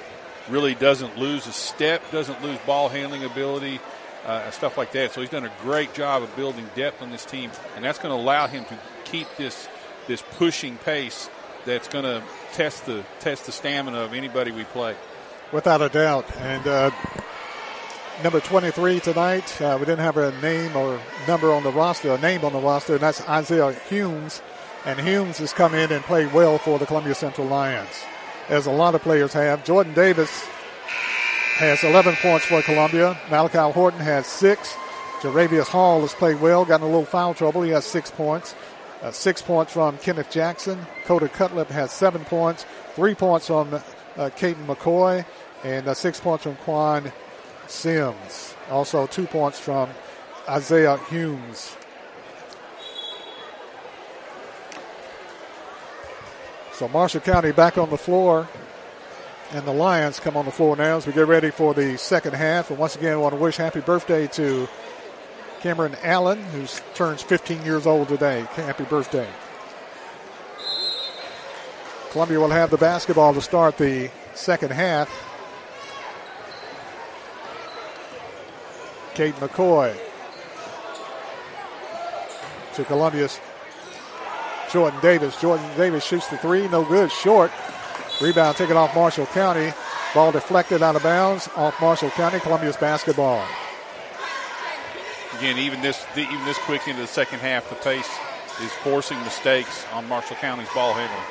really doesn't lose a step, doesn't lose ball handling ability, uh, stuff like that. So he's done a great job of building depth on this team, and that's going to allow him to keep this this pushing pace that's going to test the test the stamina of anybody we play. Without a doubt. And uh, number 23 tonight, uh, we didn't have a name or number on the roster, a name on the roster, and that's Isaiah Humes. And Humes has come in and played well for the Columbia Central Lions, as a lot of players have. Jordan Davis has 11 points for Columbia. Malachi Horton has six. Jaravius Hall has played well, got in a little foul trouble. He has six points. Uh, six points from Kenneth Jackson. Coda Cutlip has seven points. Three points from uh, Caden McCoy. And uh, six points from Quan Sims. Also, two points from Isaiah Humes. So Marshall County back on the floor. And the Lions come on the floor now as we get ready for the second half. And once again, I want to wish happy birthday to Cameron Allen, who turns 15 years old today. Happy birthday. Columbia will have the basketball to start the second half. Kate McCoy to Columbia's Jordan Davis. Jordan Davis shoots the three, no good, short. Rebound taken off Marshall County. Ball deflected out of bounds off Marshall County. Columbia's basketball. Again, even this even this quick into the second half, the pace is forcing mistakes on Marshall County's ball handling.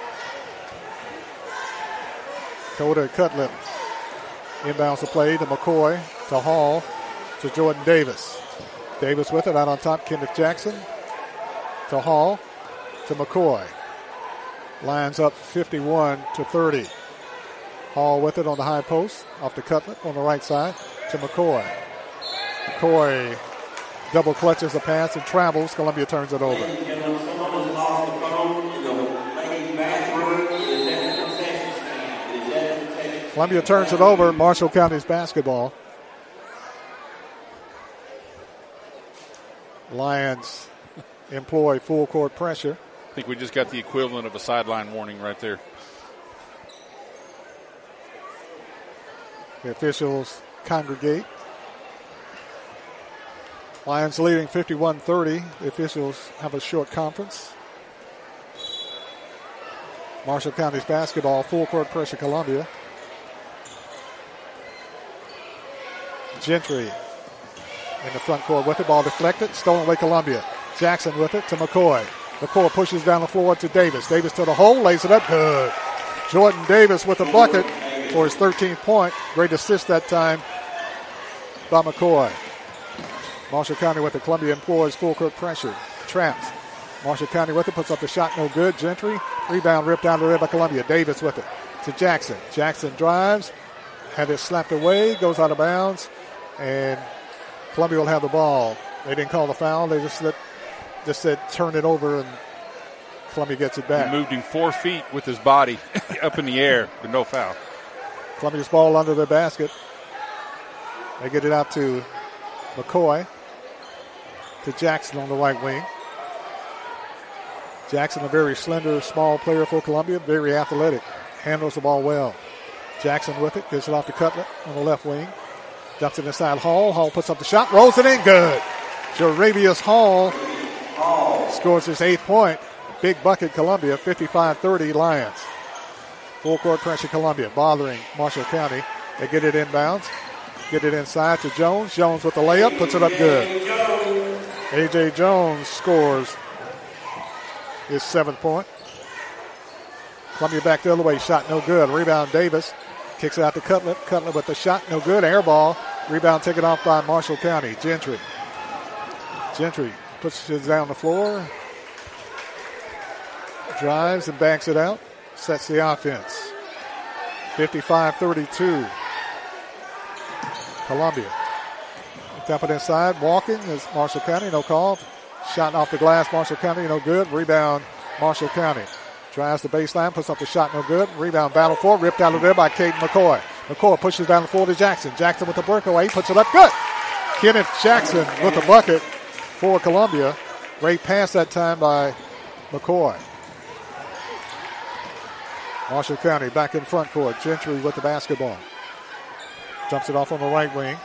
Coda Cutlip inbounds the play to McCoy, to Hall, to Jordan Davis. Davis with it out on top, Kenneth Jackson to Hall, to McCoy. Lines up 51 to 30. Hall with it on the high post, off the Cutlip on the right side to McCoy. McCoy double clutches the pass and travels. Columbia turns it over. Columbia turns it over. Marshall County's basketball. Lions employ full court pressure. I think we just got the equivalent of a sideline warning right there. The officials congregate. Lions leading 51 30. The officials have a short conference. Marshall County's basketball, full court pressure, Columbia. Gentry in the front court with the ball deflected, stolen away Columbia. Jackson with it to McCoy. McCoy pushes down the floor to Davis. Davis to the hole, lays it up, good. Jordan Davis with a bucket for his 13th point. Great assist that time by McCoy. Marshall County with the Columbia employs full court pressure. Traps. Marshall County with it, puts up the shot, no good. Gentry, rebound ripped out of there by Columbia. Davis with it to Jackson. Jackson drives, had it slapped away, goes out of bounds, and Columbia will have the ball. They didn't call the foul. They just let, just said turn it over, and Columbia gets it back. He moved him four feet with his body up in the air, but no foul. Columbia's ball under the basket. They get it out to McCoy, to Jackson on the right wing. Jackson, a very slender, small player for Columbia, very athletic, handles the ball well. Jackson with it, gets it off to Cutlip on the left wing. Dumps it inside Hall. Hall puts up the shot, rolls it in, good. Jaravius Hall scores his eighth point. Big bucket, Columbia, 55-30 Lions. Full court pressure, Columbia, bothering Marshall County. They get it inbounds. Get it inside to Jones. Jones with the layup, puts it up good. A.J. Jones scores his seventh point. Columbia back the other way, shot no good. Rebound Davis kicks it out to Cutlip. Cutlip with the shot, no good. Air ball. Rebound taken off by Marshall County. Gentry. Gentry puts it down the floor. Drives and banks it out. Sets the offense. 55 32. Columbia. Tap it inside. Walking is Marshall County. No call. Shot off the glass. Marshall County. No good. Rebound. Marshall County. Drives the baseline. Puts up the shot. No good. Rebound battle for. Ripped out of there by Caden McCoy. McCoy pushes down the floor to Jackson. Jackson with the breakaway. Puts it up. Good. Kenneth Jackson with the bucket for Columbia. Great pass that time by McCoy. Marshall County back in front court. Gentry with the basketball. Dumps it off on the right wing.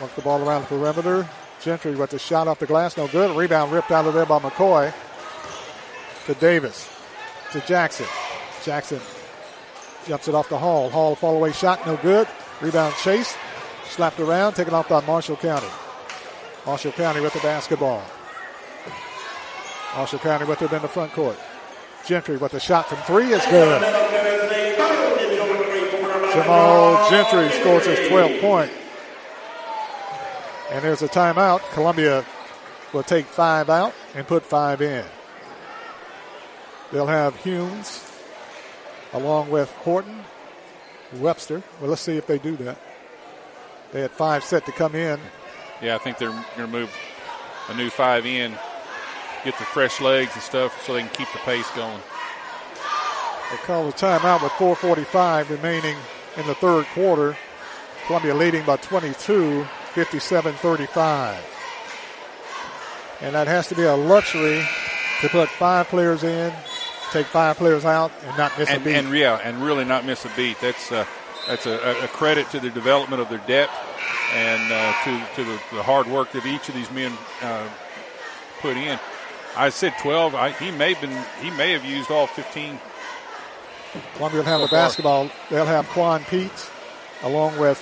Work the ball around the perimeter. Gentry with the shot off the glass, no good. Rebound ripped out of there by McCoy. To Davis. To Jackson. Jackson jumps it off the Hall. Hall fall away shot, no good. Rebound chase. Slapped around, taken off by Marshall County. Marshall County with the basketball. Marshall County with it in the front court. Gentry with the shot from three is good. Jamal Gentry scores his 12th point. And there's a timeout. Columbia will take five out and put five in. They'll have Humes along with Horton, Webster. Well, let's see if they do that. They had five set to come in. Yeah, I think they're going to move a new five in, get the fresh legs and stuff so they can keep the pace going. They call a timeout with 4.45 remaining in the third quarter. Columbia leading by 22, 57 35. And that has to be a luxury to put five players in, take five players out, and not miss and, a beat. And yeah, and really not miss a beat. That's uh, that's a, a, credit to the development of their depth and uh, to to the, the, hard work that each of these men uh, put in. I said 12. I, he may have been he may have used all 15. Columbia will have so the basketball. They'll have Quan Pete along with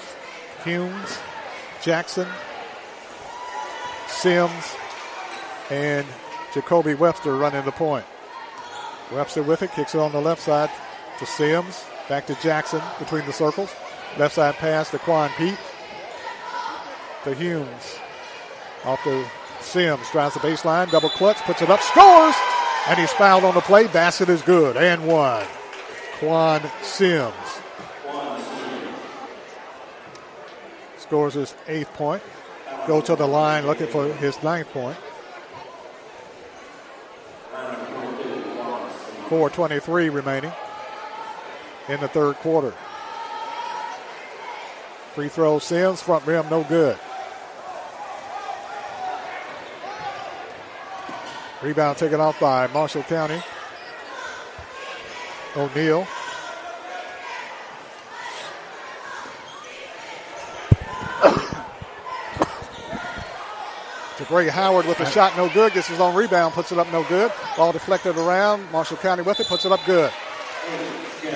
Humes, Jackson, Sims, and Jacoby Webster running the point. Webster with it, kicks it on the left side to Sims. Back to Jackson between the circles. Left side pass to Quan Pete. To Humes. Off to Sims. Drives the baseline. Double clutch. Puts it up. Scores! And he's fouled on the play. Bassett is good. And one. Quan Sims. Scores his eighth point. Go to the line looking for his ninth point. 4.23 remaining in the third quarter. Free throw Sims, front rim, no good. Rebound taken off by Marshall County. O'Neal. Jabray Howard with a shot, no good. Gets his own rebound, puts it up, no good. Ball deflected around. Marshall County with it, puts it up, good.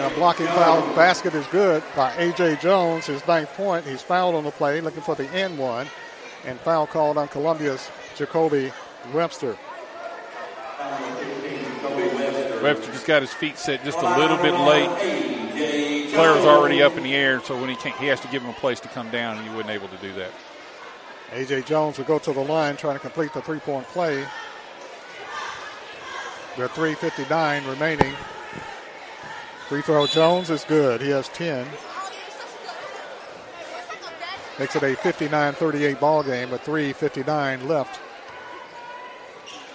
And a blocking foul basket is good by A.J. Jones, his ninth point. He's fouled on the play, looking for the end one. And foul called on Columbia's Jacoby Webster. Webster just got his feet set just a little bit late. Player was already up in the air, so when he can't, he has to give him a place to come down, and he wasn't able to do that. A.J. Jones will go to the line trying to complete the three-point play. There are 3.59 remaining. Free throw Jones is good. He has 10. Makes it a 59-38 ball game with 3.59 left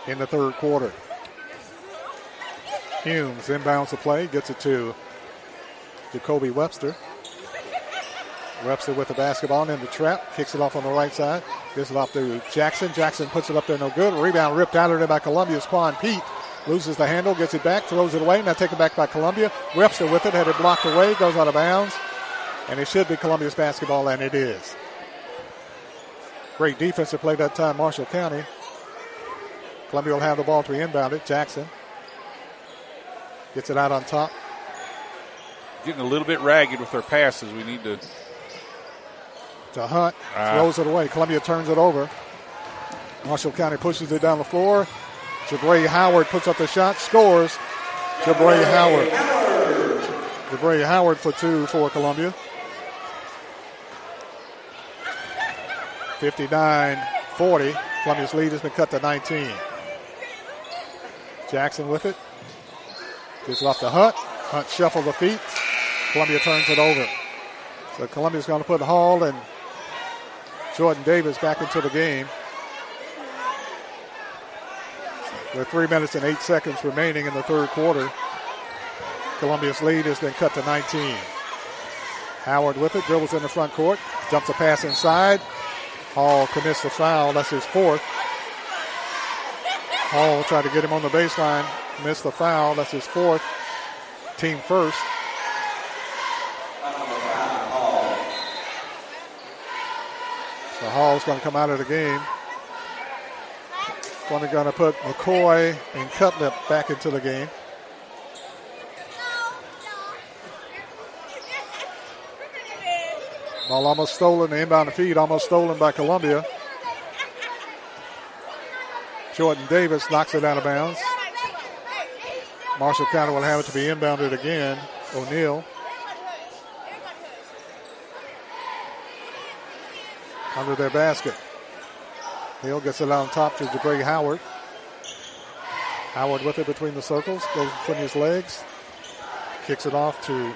in the third quarter. Humes inbounds the play, gets it to Jacoby Webster. Webster with the basketball in the trap, kicks it off on the right side, gives it off to Jackson. Jackson puts it up there, no good. Rebound ripped out of there by Columbia's Quan Pete. Loses the handle, gets it back, throws it away. Now taken back by Columbia. Webster with it, had it blocked away, goes out of bounds. And it should be Columbia's basketball, and it is. Great defensive play that time, Marshall County. Columbia will have the ball to be inbounded. Jackson gets it out on top. Getting a little bit ragged with their passes. We need to. To Hunt, ah. throws it away. Columbia turns it over. Marshall County pushes it down the floor. Jabray Howard puts up the shot, scores. Jabray Howard. Jabray Howard for two for Columbia. 59 40. Columbia's lead has been cut to 19. Jackson with it. Gives it off to Hunt. Hunt shuffle the feet. Columbia turns it over. So Columbia's going to put Hall and Jordan Davis back into the game. With three minutes and eight seconds remaining in the third quarter, Columbia's lead has been cut to 19. Howard with it, dribbles in the front court, jumps a pass inside. Hall commits the foul. That's his fourth. Hall tried to get him on the baseline, missed the foul. That's his fourth. Team first. So Hall's going to come out of the game. Going to put McCoy and Cutlip back into the game. Ball almost stolen, the inbound feed almost stolen by Columbia. Jordan Davis knocks it out of bounds. Marshall County will have it to be inbounded again. O'Neal. Under their basket. Hill gets it on top to Jabray Howard. Howard with it between the circles, goes between his legs, kicks it off to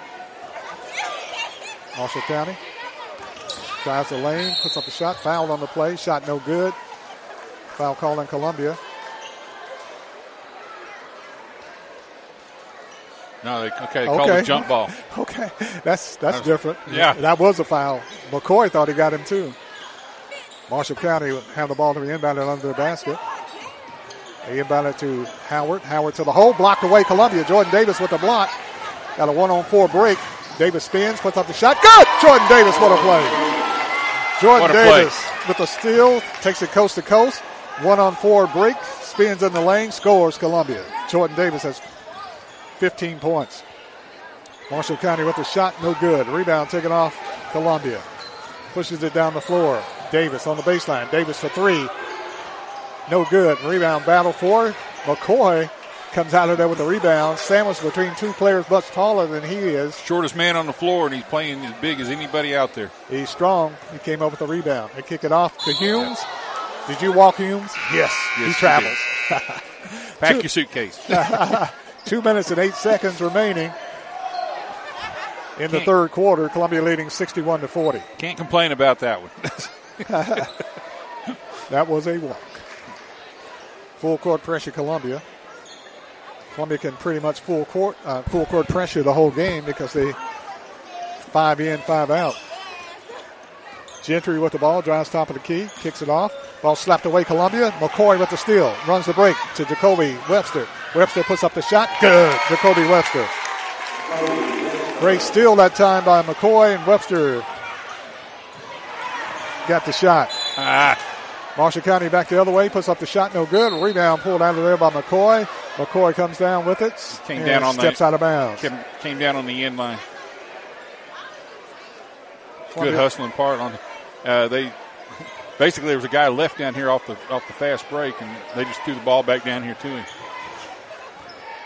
Marshall County. Drives the lane, puts up a shot, fouled on the play, shot no good. Foul call in Columbia. No, they, okay, they called Okay. a jump ball. Okay, that's that's was- different. yeah. that was a foul. McCoy thought he got him too. Marshall County have the ball to be inbounded under the basket. They inbounded to Howard. Howard to the hole, blocked away. Columbia. Jordan Davis with the block. Got a one-on-four break. Davis spins, puts up the shot. Good. Jordan Davis, what a play. Jordan What a play. Davis with the steal, takes it coast to coast. One-on-four break, spins in the lane, scores Columbia. Jordan Davis has 15 points. Marshall County with the shot, no good. Rebound taken off Columbia. Pushes it down the floor. Davis on the baseline. Davis for three. No good. Rebound battle for McCoy. Comes out of there with a rebound. Sandwiched between two players much taller than he is. Shortest man on the floor, and he's playing as big as anybody out there. He's strong. He came up with a rebound. They kick it off to Humes. Did you walk Humes? Yes. he Yes, travels. Pack Two- your suitcase. Two minutes and eight seconds remaining in the Can't- third quarter. Columbia leading 61 to 40. Can't complain about that one. That was a walk. Full court pressure, Columbia. Columbia can pretty much full court uh, full court pressure the whole game because they five in, five out. Gentry with the ball, drives top of the key, kicks it off. Ball slapped away, Columbia. McCoy with the steal, runs the break to Jacoby Webster. Webster puts up the shot, good. Jacoby Webster. Great steal that time by McCoy, and Webster got the shot. Ah. Marshall County back the other way, puts up the shot, no good. Rebound pulled out of there by McCoy. McCoy comes down with it. Came down on steps the out of bounds. Came, came down on the end line. Good hustling part on. Uh, they basically there was a guy left down here off the off the fast break, and they just threw the ball back down here to him.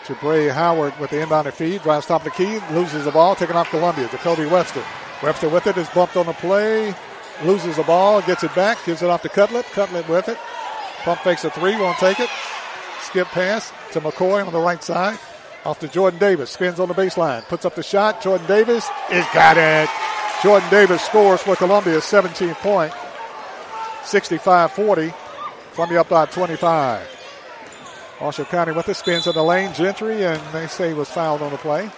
Jabray Howard with the inbounded feed, drives top of the key, loses the ball, taking off Columbia. Jacoby Webster. Webster with it is bumped on the play, loses the ball, gets it back, gives it off to Cutlip. Cutlip with it. Pump fakes a three, won't take it. Skip pass to McCoy on the right side. Off to Jordan Davis, spins on the baseline, puts up the shot. Jordan Davis is got it. Jordan Davis scores for Columbia, 17 point, 65-40. Columbia up by 25. Marshall County with it, spins in the lane, Gentry, and they say was fouled on the play.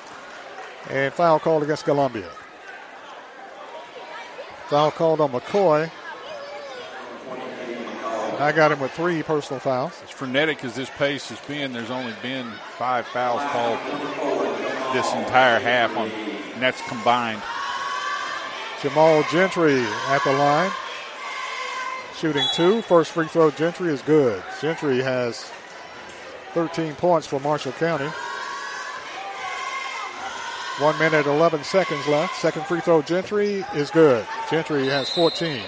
And foul called against Columbia. Foul called on McCoy. I got him with three personal fouls. As frenetic as this pace has been, there's only been five fouls called this entire half, on, and that's combined. Jamal Gentry at the line. Shooting two. First free throw, Gentry is good. Gentry has 13 points for Marshall County. One minute, 11 seconds left. Second free throw, Gentry is good. Gentry has 14.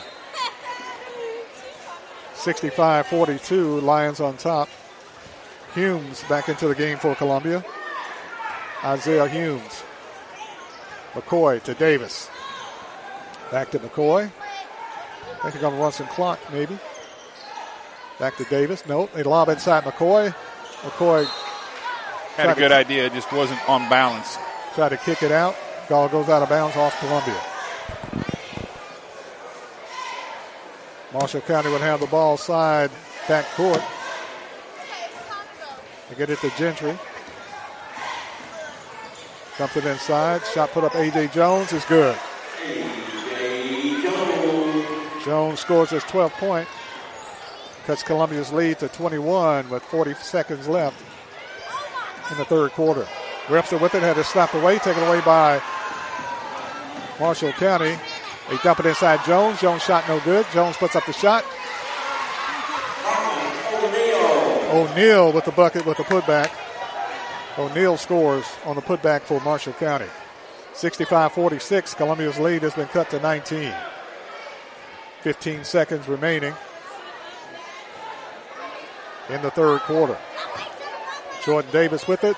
65 42, Lions on top. Humes back into the game for Columbia. Isaiah Humes. McCoy to Davis. Back to McCoy. They're going to run some clock, maybe. Back to Davis. Nope. They lob inside McCoy. McCoy Had a tried to- good idea, just wasn't on balance. Try to kick it out. Ball goes out of bounds off Columbia. Marshall County would have the ball side back court. They get it to Gentry. Something inside. Shot put up A.J. Jones is good. Jones scores his 12th point. Cuts Columbia's lead to 21 with 40 seconds left in the third quarter. Webster with it, had it slapped away, taken away by Marshall County. They dump it inside Jones. Jones shot no good. Jones puts up the shot. O'Neal with the bucket with the putback. O'Neal scores on the putback for Marshall County. 65 46. Columbia's lead has been cut to 19. 15 seconds remaining in the third quarter. Jordan Davis with it.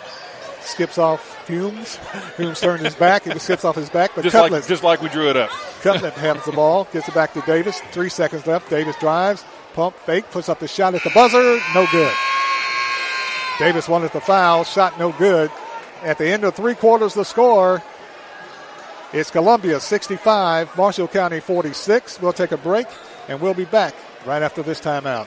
Skips off Humes. Humes turns his back. He skips off his back, but just Cutlip, like just like we drew it up. Cutlip has the ball, gets it back to Davis. Three seconds left. Davis drives, pump, fake, puts up the shot at the buzzer. No good. Davis wanted the foul. Shot no good. At the end of three quarters, the score. It's Columbia 65, Marshall County 46. We'll take a break, and we'll be back right after this timeout.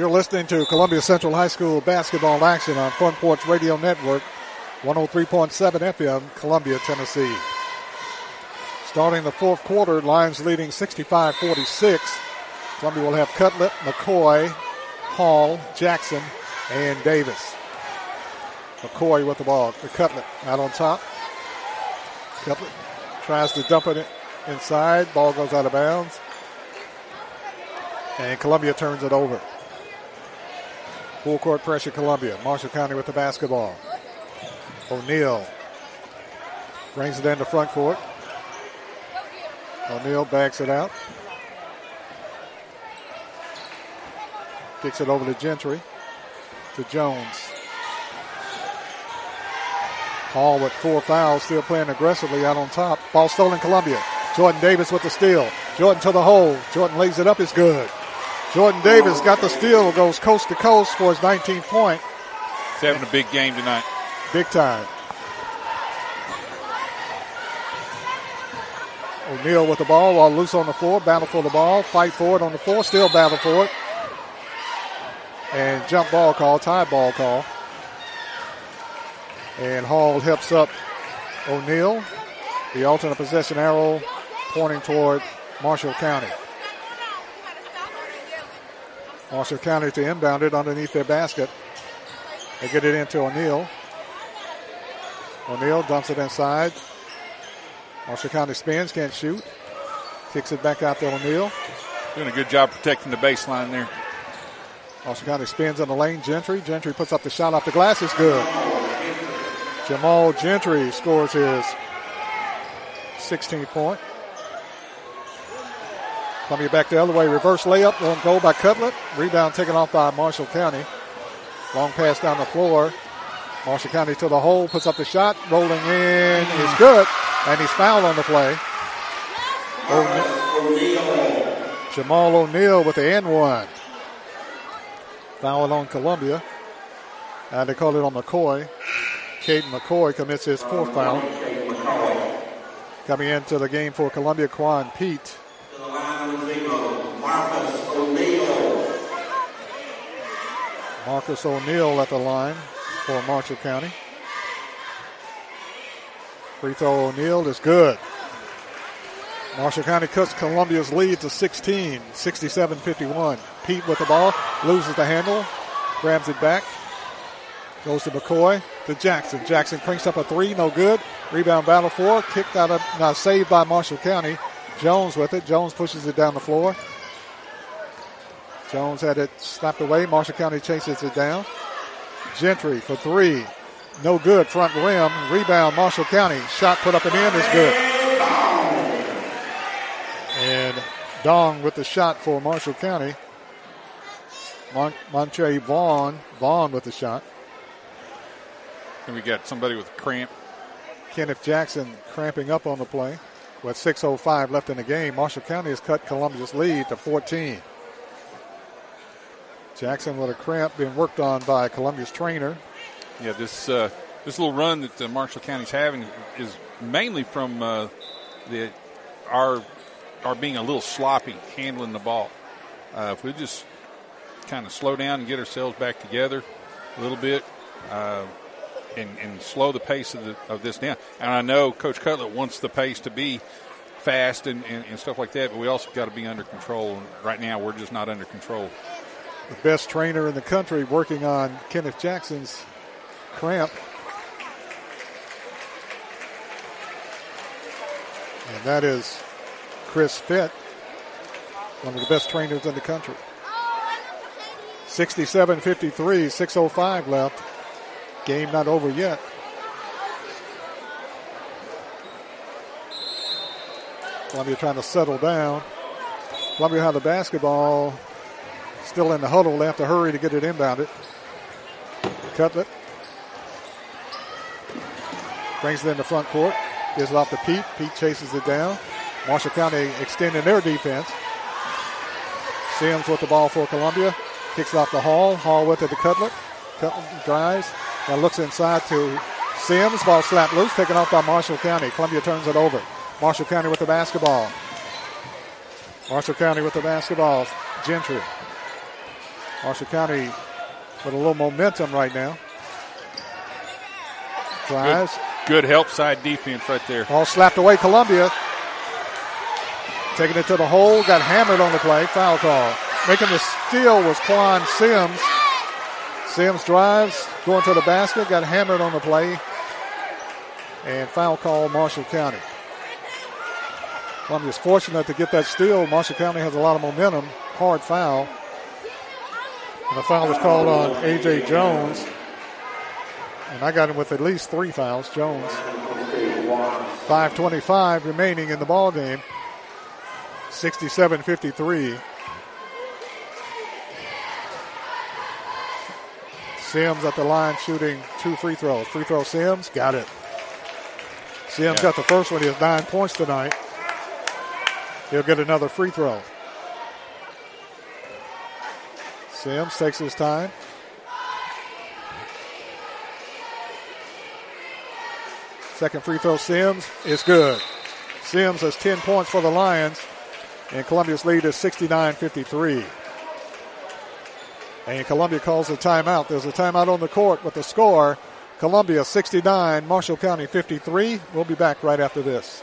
You're listening to Columbia Central High School basketball action on Front Porch Radio Network, 103.7 FM, Columbia, Tennessee. Starting the fourth quarter, Lions leading 65 46. Columbia will have Cutlip, McCoy, Hall, Jackson, and Davis. McCoy with the ball. The Cutlip out on top. Cutlip tries to dump it inside. Ball goes out of bounds. And Columbia turns it over. Full court pressure, Columbia. Marshall County with the basketball. O'Neal brings it into front court. O'Neal backs it out. Kicks it over to Gentry. To Jones. Hall with four fouls, still playing aggressively out on top. Ball stolen, Columbia. Jordan Davis with the steal. Jordan to the hole. Jordan lays it up, it's good. Jordan Davis got the steal, goes coast to coast for his 19th point. He's having a big game tonight. Big time. O'Neal with the ball while loose on the floor. Battle for the ball. Fight for it on the floor. Still battle for it. And jump ball call. Tie ball call. And Hall helps up O'Neal. The alternate possession arrow pointing toward Marshall County. Marshall County to inbound it underneath their basket. They get it into O'Neal. O'Neal dumps it inside. Marshall County spins, can't shoot. Kicks it back out to O'Neal. Doing a good job protecting the baseline there. Marshall County spins in the lane. Gentry. Gentry puts up the shot off the glass. It's good. Jamal Gentry scores his 16th point. Columbia back the other way. Reverse layup. on goal by Cutlip. Rebound taken off by Marshall County. Long pass down the floor. Marshall County to the hole. Puts up the shot. Rolling in is good. And he's fouled on the play. O'Neal. Jamal O'Neal with the N1. Foul on Columbia. And they call it on McCoy. Caden McCoy commits his fourth foul. Coming into the game for Columbia, Quan Pete. Marcus O'Neal at the line for Marshall County. Free throw O'Neal is good. Marshall County cuts Columbia's lead to 16, 67 51. Pete with the ball, loses the handle, grabs it back, goes to McCoy, to Jackson. Jackson cranks up a three, no good. Rebound battle for, kicked out of, now saved by Marshall County. Jones with it. Jones pushes it down the floor. Jones had it snapped away. Marshall County chases it down. Gentry for three. No good. Front rim. Rebound. Marshall County. Shot put up and in is good. And Dong with the shot for Marshall County. Mon- Montre Vaughn. Vaughn with the shot. And we got somebody with cramp. Kenneth Jackson cramping up on the play. With 6.05 left in the game, Marshall County has cut Columbia's lead to 14. Jackson with a cramp being worked on by Columbia's trainer. Yeah, this uh, this little run that uh, Marshall County's having is mainly from uh, the our our being a little sloppy handling the ball. Uh, if we just kind of slow down and get ourselves back together a little bit, uh, and, and, slow the pace of, the, of, this down. And I know Coach Cutlip wants the pace to be fast and, and, and stuff like that, but we also got to be under control. And right now, we're just not under control. The best trainer in the country working on Kenneth Jackson's cramp. And that is Chris Fitt, one of the best trainers in the country. 67 53, 6.05 left. Game not over yet. Columbia trying to settle down. Columbia have the basketball. Still in the huddle. They have to hurry to get it inbounded. Cutlip brings it in the front court. Gives it off to Pete. Pete chases it down. Marshall County extending their defense. Sims with the ball for Columbia. Kicks it off the Hall. Hall with it to Cutlip. Cutlip drives. Now looks inside to Sims. Ball slapped loose. Taken off by Marshall County. Columbia turns it over. Marshall County with the basketball. Marshall County with the basketball. Gentry. Marshall County with a little momentum right now. Drives. Good, good help side defense right there. Ball slapped away Columbia. Taking it to the hole. Got hammered on the play. Foul call. Making the steal was Quan Sims. Sims drives, going to the basket, got hammered on the play. And foul call Marshall County. Columbia's fortunate to get that steal. Marshall County has a lot of momentum. Hard foul. And the foul was called on A.J. Jones. And I got him with at least three fouls. Jones. 5.25 remaining in the ball game. 67 53. Sims at the line shooting two free throws. Free throw Sims, got it. Sims yeah. got the first one. He has nine points tonight. He'll get another free throw. Sims takes his time. Second free throw, Sims is good. Sims has 10 points for the Lions, and Columbia's lead is 69 53. And Columbia calls a timeout. There's a timeout on the court with the score Columbia 69, Marshall County 53. We'll be back right after this.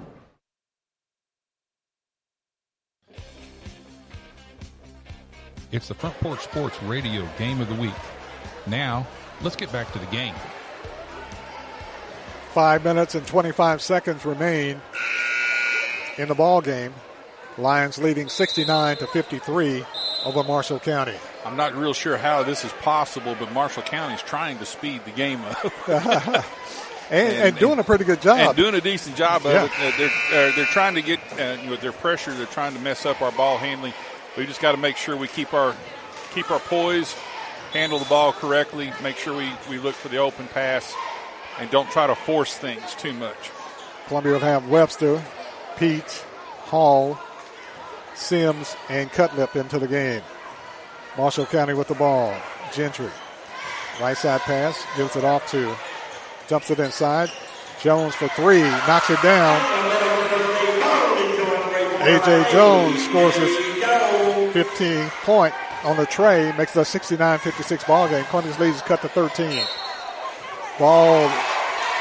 It's the Front Porch Sports Radio Game of the Week. Now, let's get back to the game. Five minutes and 25 seconds remain in the ball game. Lions leading 69 to 53 over Marshall County. I'm not real sure how this is possible, but Marshall County is trying to speed the game up. and, and, and, doing a pretty good job. And doing a decent job of yeah. it. They're, uh, they're trying to get, uh, with their pressure, they're trying to mess up our ball handling we just got to make sure we keep our keep our poise, handle the ball correctly, make sure we, we look for the open pass, and don't try to force things too much. Columbia will have Webster, Pete, Hall, Sims, and Cutlip into the game. Marshall County with the ball. Gentry. Right side pass, gives it off to, jumps it inside. Jones for three, knocks it down. A.J. Jones scores his 15 point on the tray, makes it a 69 56 ball game. Columbia's lead is cut to 13. Ball,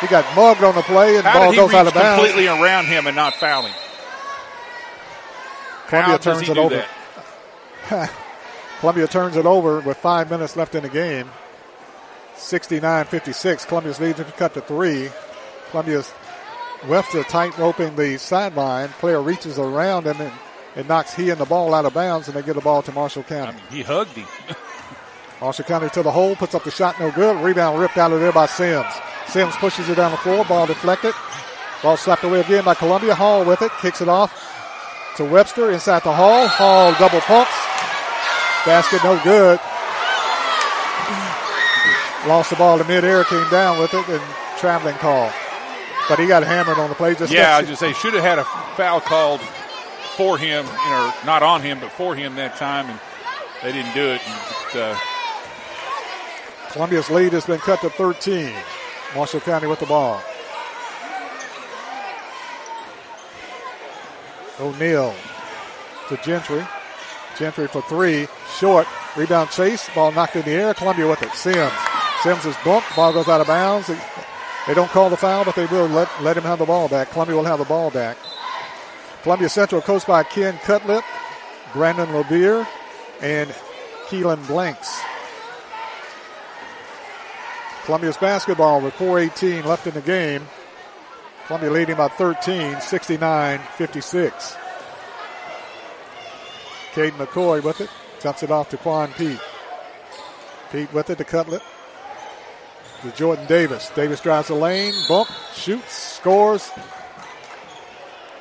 he got mugged on the play, and the ball goes out of bounds. completely around him and not fouling? Columbia How turns it over. Columbia turns it over with five minutes left in the game. 69 56. Columbia's lead is cut to three. Columbia's Webster tight roping the sideline. Player reaches around him and it knocks he and the ball out of bounds, and they get the ball to Marshall County. I mean, he hugged him. Marshall County to the hole, puts up the shot, no good. Rebound ripped out of there by Sims. Sims pushes it down the floor, ball deflected. Ball slapped away again by Columbia. Hall with it, kicks it off to Webster inside the Hall. Hall double pumps. Basket no good. Lost the ball to midair, came down with it, and traveling call. But he got hammered on the play. Just yeah, I just say should have had a foul called for him, or not on him, but for him that time, and they didn't do it. And, uh, Columbia's lead has been cut to 13. Marshall County with the ball. O'Neal to Gentry. Gentry for three. Short. Rebound chase. Ball knocked in the air. Columbia with it. Sims. Sims is bumped. Ball goes out of bounds. They don't call the foul, but they will let, let him have the ball back. Columbia will have the ball back. Columbia Central coached by Ken Cutlip, Brandon Levere, and Keelan Blanks. Columbia's basketball with 4.18 left in the game. Columbia leading by 13, 69 56. Caden McCoy with it. Dumps it off to Quan Pete. Pete with it to Cutlip. To Jordan Davis. Davis drives the lane, bump, shoots, scores.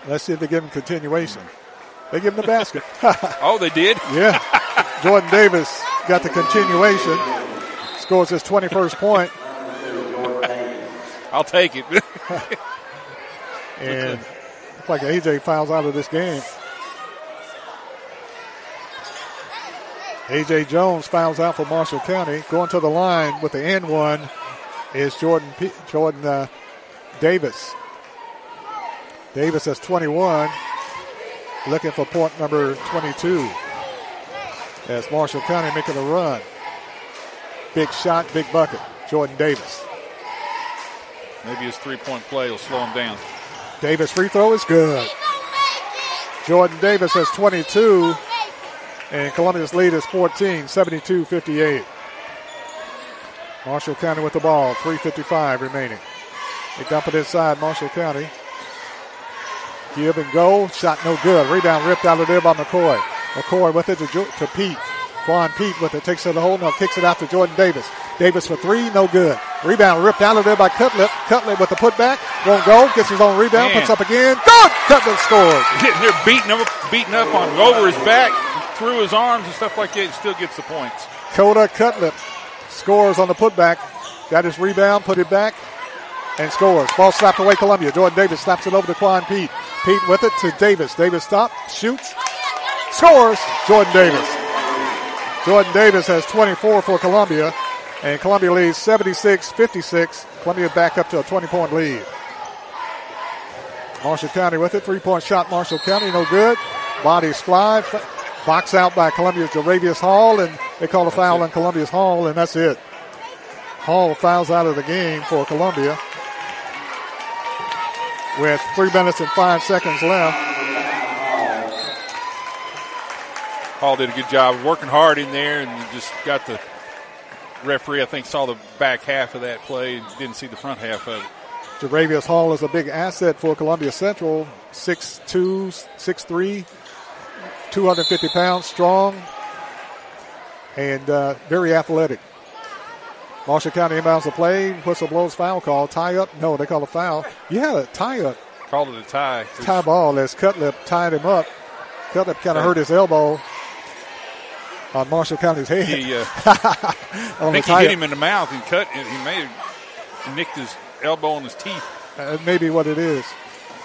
Let's see if they give him continuation. They give him the basket. oh, they did? yeah. Jordan Davis got the continuation. Scores his 21st point. I'll take it. and looks like AJ fouls out of this game. AJ Jones fouls out for Marshall County. Going to the line with the N one is Jordan P- Jordan uh, Davis. Davis has 21, looking for point number 22. As Marshall County making a run. Big shot, big bucket. Jordan Davis. Maybe his three point play will slow him down. Davis free throw is good. Jordan Davis has 22, and Columbia's lead is 14, 72 58. Marshall County with the ball, 3.55 remaining. They dump it inside Marshall County. Give and go. Shot no good. Rebound ripped out of there by McCoy. McCoy with it to, to Pete. Quan Pete with it. Takes it to the hole. Now kicks it out to Jordan Davis. Davis for three. No good. Rebound ripped out of there by Cutlip. Cutlip with the putback. Won't go. Gets his own rebound. Man. Puts up again. Good. Cutlip scores. They're beating him, beating up on over his back, through his arms and stuff like that. And still gets the points. Coda Cutlip scores on the putback. Got his rebound. Put it back. And scores. Ball slapped away Columbia. Jordan Davis slaps it over to Quan Pete. Pete with it to Davis. Davis stops, shoots, scores. Jordan Davis. Jordan Davis has 24 for Columbia, and Columbia leads 76 56. Columbia back up to a 20 point lead. Marshall County with it. Three point shot, Marshall County, no good. Bodies fly. Box out by Columbia's Jaravius Hall, and they call a foul on Columbia's Hall, and that's it. Hall fouls out of the game for Columbia with three minutes and five seconds left. Hall did a good job working hard in there and just got the referee, I think, saw the back half of that play, didn't see the front half of it. Jaravius Hall is a big asset for Columbia Central. 6'2, 6'3, 250 pounds, strong, and uh, very athletic. Marshall County inbounds the play. Whistle blows foul call. Tie up. No, they call a foul. Yeah, a tie up. Called it a tie. Tie ball as Cutlip tied him up. Cutlip kind of hurt his elbow on Marshall County's head. He, uh, I think he hit him in the mouth and cut. He may have nicked his elbow on his teeth. Uh, maybe what it is.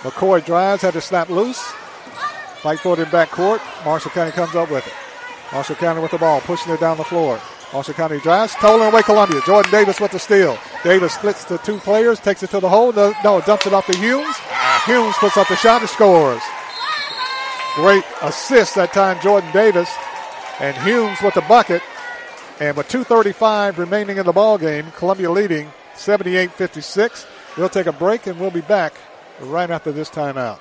McCoy drives, had to snap loose. Fight for it in back court. Marshall County comes up with it. Marshall County with the ball, pushing it down the floor. Marshall County drives, stolen away Columbia. Jordan Davis with the steal. Davis splits the two players, takes it to the hole. No, no dumps it off to Humes. Humes puts up the shot and scores. Great assist that time, Jordan Davis. And Humes with the bucket. And with 2.35 remaining in the ball game, Columbia leading 78 56. We'll take a break and we'll be back right after this timeout.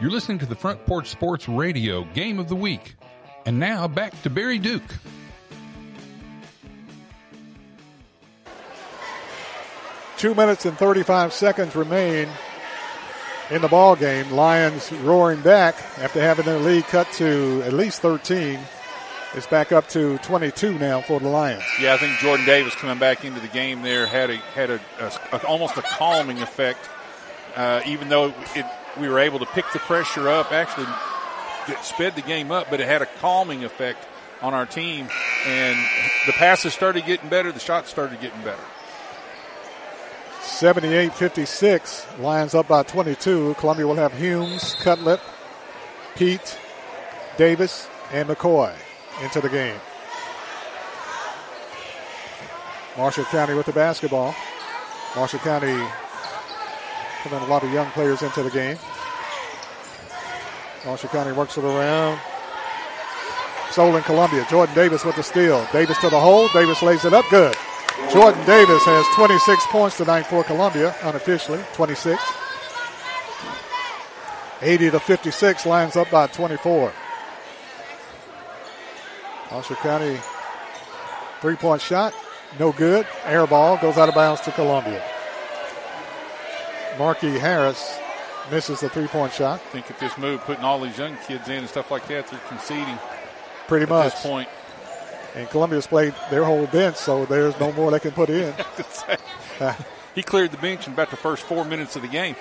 You're listening to the Front Porch Sports Radio Game of the Week. And now back to Barry Duke. Two minutes and 35 seconds remain in the ball game. Lions roaring back after having their lead cut to at least 13. It's back up to 22 now for the Lions. Yeah, I think Jordan Davis coming back into the game there had a had a, a, a almost a calming effect. Uh, even though it, we were able to pick the pressure up, actually sped the game up, but it had a calming effect on our team. And the passes started getting better, the shots started getting better. 78 56. Lions up by 22. Columbia will have Humes, Cutlip, Pete, Davis, and McCoy into the game. Marshall County with the basketball. Marshall County putting a lot of young players into the game. Marshall County works it around. Solon Columbia. Jordan Davis with the steal. Davis to the hole. Davis lays it up. Good. Jordan Davis has 26 points tonight for Columbia, unofficially, 26. 80 to 56, lines up by 24. Marshall County three point shot, no good. Air ball goes out of bounds to Columbia. Markey Harris misses the three point shot. I think at this move, putting all these young kids in and stuff like that, they're conceding. Pretty at much. this point. And Columbia's played their whole bench, so there's no more they can put in. he cleared the bench in about the first four minutes of the game.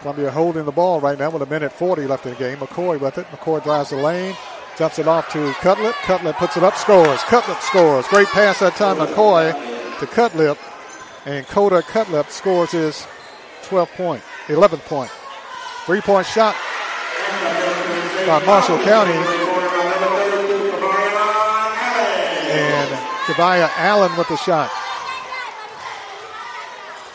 Columbia holding the ball right now with a minute 40 left in the game. McCoy with it. McCoy drives the lane, dumps it off to Cutlip. Cutlip puts it up, scores. Cutlip scores. Great pass that time, McCoy to Cutlip. And Coda Cutlip scores his 12 point, 11th. Three point shot by Marshall County. And Kavaya Allen with the shot.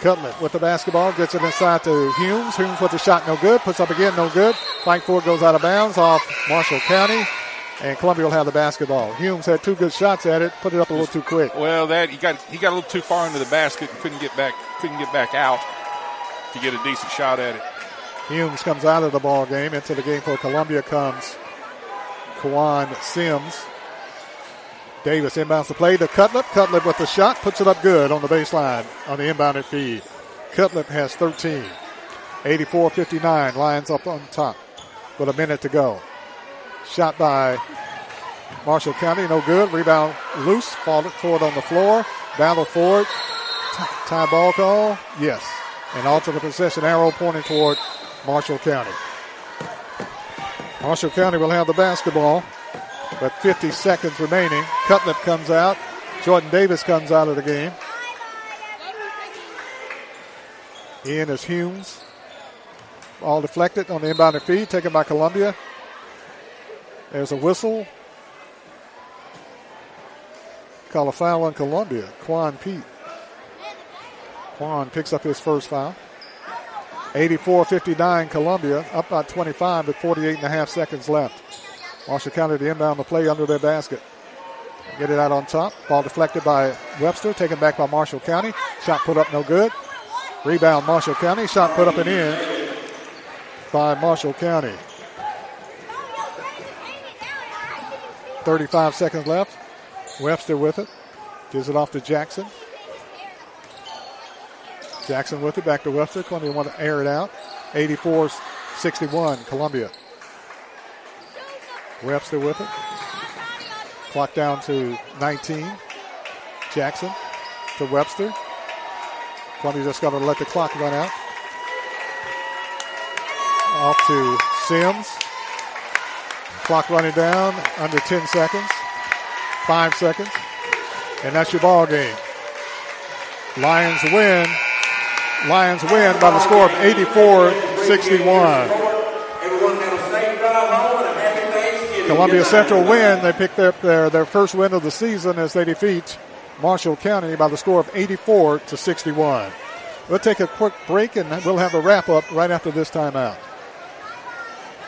Cutlip with the basketball, gets it inside to Humes. Humes with the shot, no good. Puts up again, no good. Fight it goes out of bounds off Marshall County. And Columbia will have the basketball. Humes had two good shots at it, put it up a little too quick. Well, that he got he got a little too far into the basket and couldn't get back couldn't get back out to get a decent shot at it. Humes comes out of the ball game. Into the game for Columbia comes Kawan Sims. Davis inbounds the play to Cutlip. Cutlip with the shot, puts it up good on the baseline on the inbounded feed. Cutlip has 13. 84 59. Lions up on top with a minute to go. Shot by Marshall County, no good. Rebound loose, fall forward on the floor. Battle forward. Tie ball call, yes. And alternate possession arrow pointing toward Marshall County. Marshall County will have the basketball, but 50 seconds remaining. Cutlip comes out. Jordan Davis comes out of the game. In is Humes. All deflected on the inbounded feed, taken by Columbia. There's a whistle. Call a foul on Columbia. Quan Pete. Quan picks up his first foul. 84-59 Columbia, up by 25 with 48 and a half seconds left. Marshall County to inbound the play under their basket. Get it out on top. Ball deflected by Webster, taken back by Marshall County. Shot put up no good. Rebound Marshall County. Shot put up and in by Marshall County. 35 seconds left. Webster with it. Gives it off to Jackson. Jackson with it. Back to Webster. Columbia want to air it out. 84 61, Columbia. Webster with it. Clock down to 19. Jackson to Webster. Columbia just got to let the clock run out. Off to Sims. Clock running down under 10 seconds. Five seconds. And that's your ball game. Lions win Lions win by the score of 84 61. Columbia Central win. They picked up their, their first win of the season as they defeat Marshall County by the score of 84 to 61. We'll take a quick break and we'll have a wrap up right after this timeout.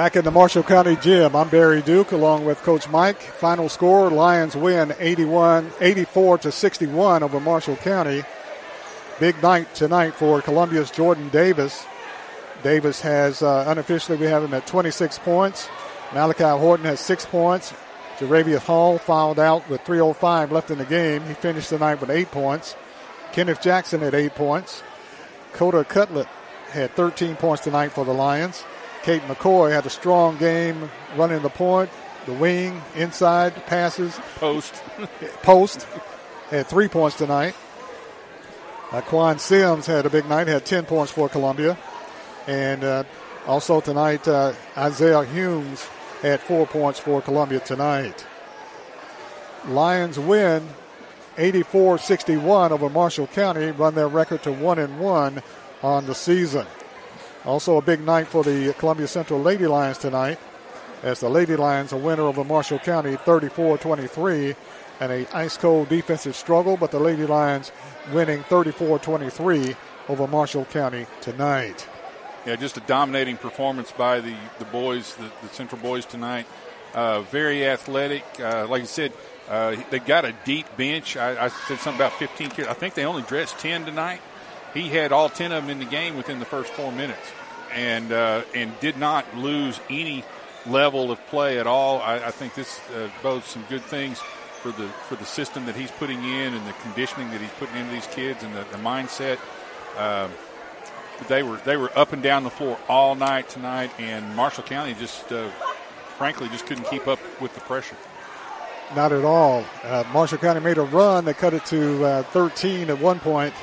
Back in the Marshall County Gym, I'm Barry Duke along with Coach Mike. Final score, Lions win 81, 84 to 61 over Marshall County. Big night tonight for Columbia's Jordan Davis. Davis has, uh, unofficially, we have him at 26 points. Malachi Horton has six points. Jaravius Hall fouled out with 3.05 left in the game. He finished the night with eight points. Kenneth Jackson had eight points. Coda Cutlip had 13 points tonight for the Lions. Kate McCoy had a strong game running the point, the wing, inside passes. Post. Post. Had three points tonight. Uh, Quan Sims had a big night, had 10 points for Columbia. And uh, also tonight, uh, Isaiah Humes had four points for Columbia tonight. Lions win 84 61 over Marshall County, run their record to 1 and 1 on the season. Also, a big night for the Columbia Central Lady Lions tonight, as the Lady Lions are winner over Marshall County 34 23, and a ice cold defensive struggle, but the Lady Lions winning 34 23 over Marshall County tonight. Yeah, just a dominating performance by the, the boys, the, the Central boys tonight. Uh, very athletic. Uh, like I said, uh, they got a deep bench. I, I, said something about 15 kids. I think they only dressed 10 tonight he had all 10 of them in the game within the first four minutes and uh, and did not lose any level of play at all. I, I think this uh, bodes some good things for the for the system that he's putting in and the conditioning that he's putting into these kids and the, the mindset. Um, they were they were up and down the floor all night tonight, and Marshall County just uh, frankly just couldn't keep up with the pressure. Not at all. Uh, Marshall County made a run. They cut it to uh, 13 at one point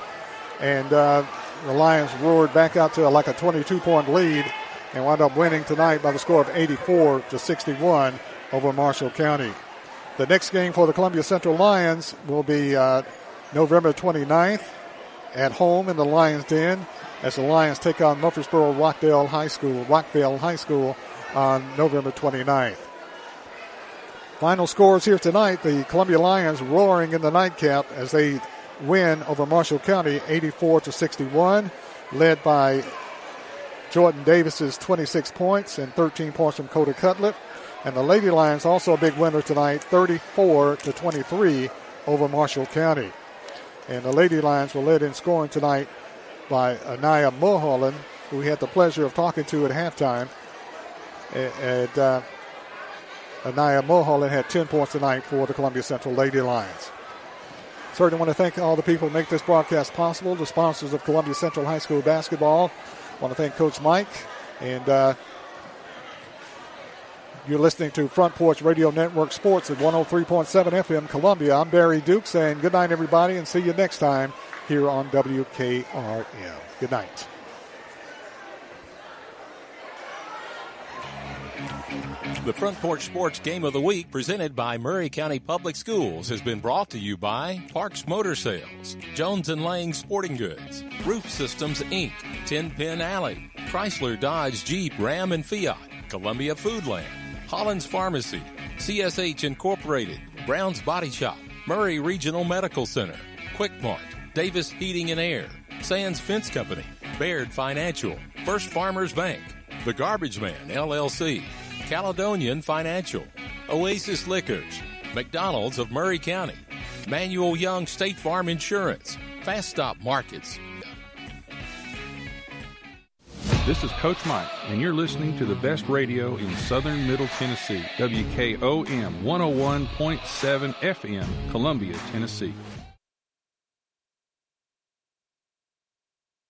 and uh, the Lions roared back out to like a 22 point lead and wound up winning tonight by the score of 84 to 61 over Marshall County. The next game for the Columbia Central Lions will be uh, November 29th at home in the Lions Den as the Lions take on Murfreesboro Rockdale High School, Rockvale High School on November 29th. Final scores here tonight: the Columbia Lions roaring in the nightcap as they win over Marshall County 84 to 61, led by Jordan Davis's 26 points and 13 points from Coda Cutlip. And the Lady Lions also a big winner tonight, 34 to 23 over Marshall County. And the Lady Lions were led in scoring tonight by Anaya Mulholland, who we had the pleasure of talking to at halftime. And uh, Anaya Mulholland had 10 points tonight for the Columbia Central Lady Lions. Certainly want to thank all the people who make this broadcast possible, the sponsors of Columbia Central High School basketball. want to thank Coach Mike. And uh, you're listening to Front Porch Radio Network Sports at 103.7 FM Columbia. I'm Barry Duke saying good night, everybody, and see you next time here on WKRM. Good night. The Front Porch Sports Game of the Week, presented by Maury County Public Schools, has been brought to you by Parks Motor Sales, Jones and Lang Sporting Goods, Roof Systems Inc., Ten Pin Alley, Chrysler Dodge Jeep Ram and Fiat, Columbia Foodland, Holland's Pharmacy, CSH Incorporated, Brown's Body Shop, Maury Regional Medical Center, Quick Mart, Davis Heating and Air, Sands Fence Company, Baird Financial, First Farmers Bank, The Garbage Man LLC, Caledonian Financial, Oasis Liquors, McDonald's of Maury County, Manuel Young State Farm Insurance, Fast Stop Markets. This is Coach Mike, and you're listening to the best radio in southern Middle Tennessee, WKOM 101.7 FM, Columbia, Tennessee.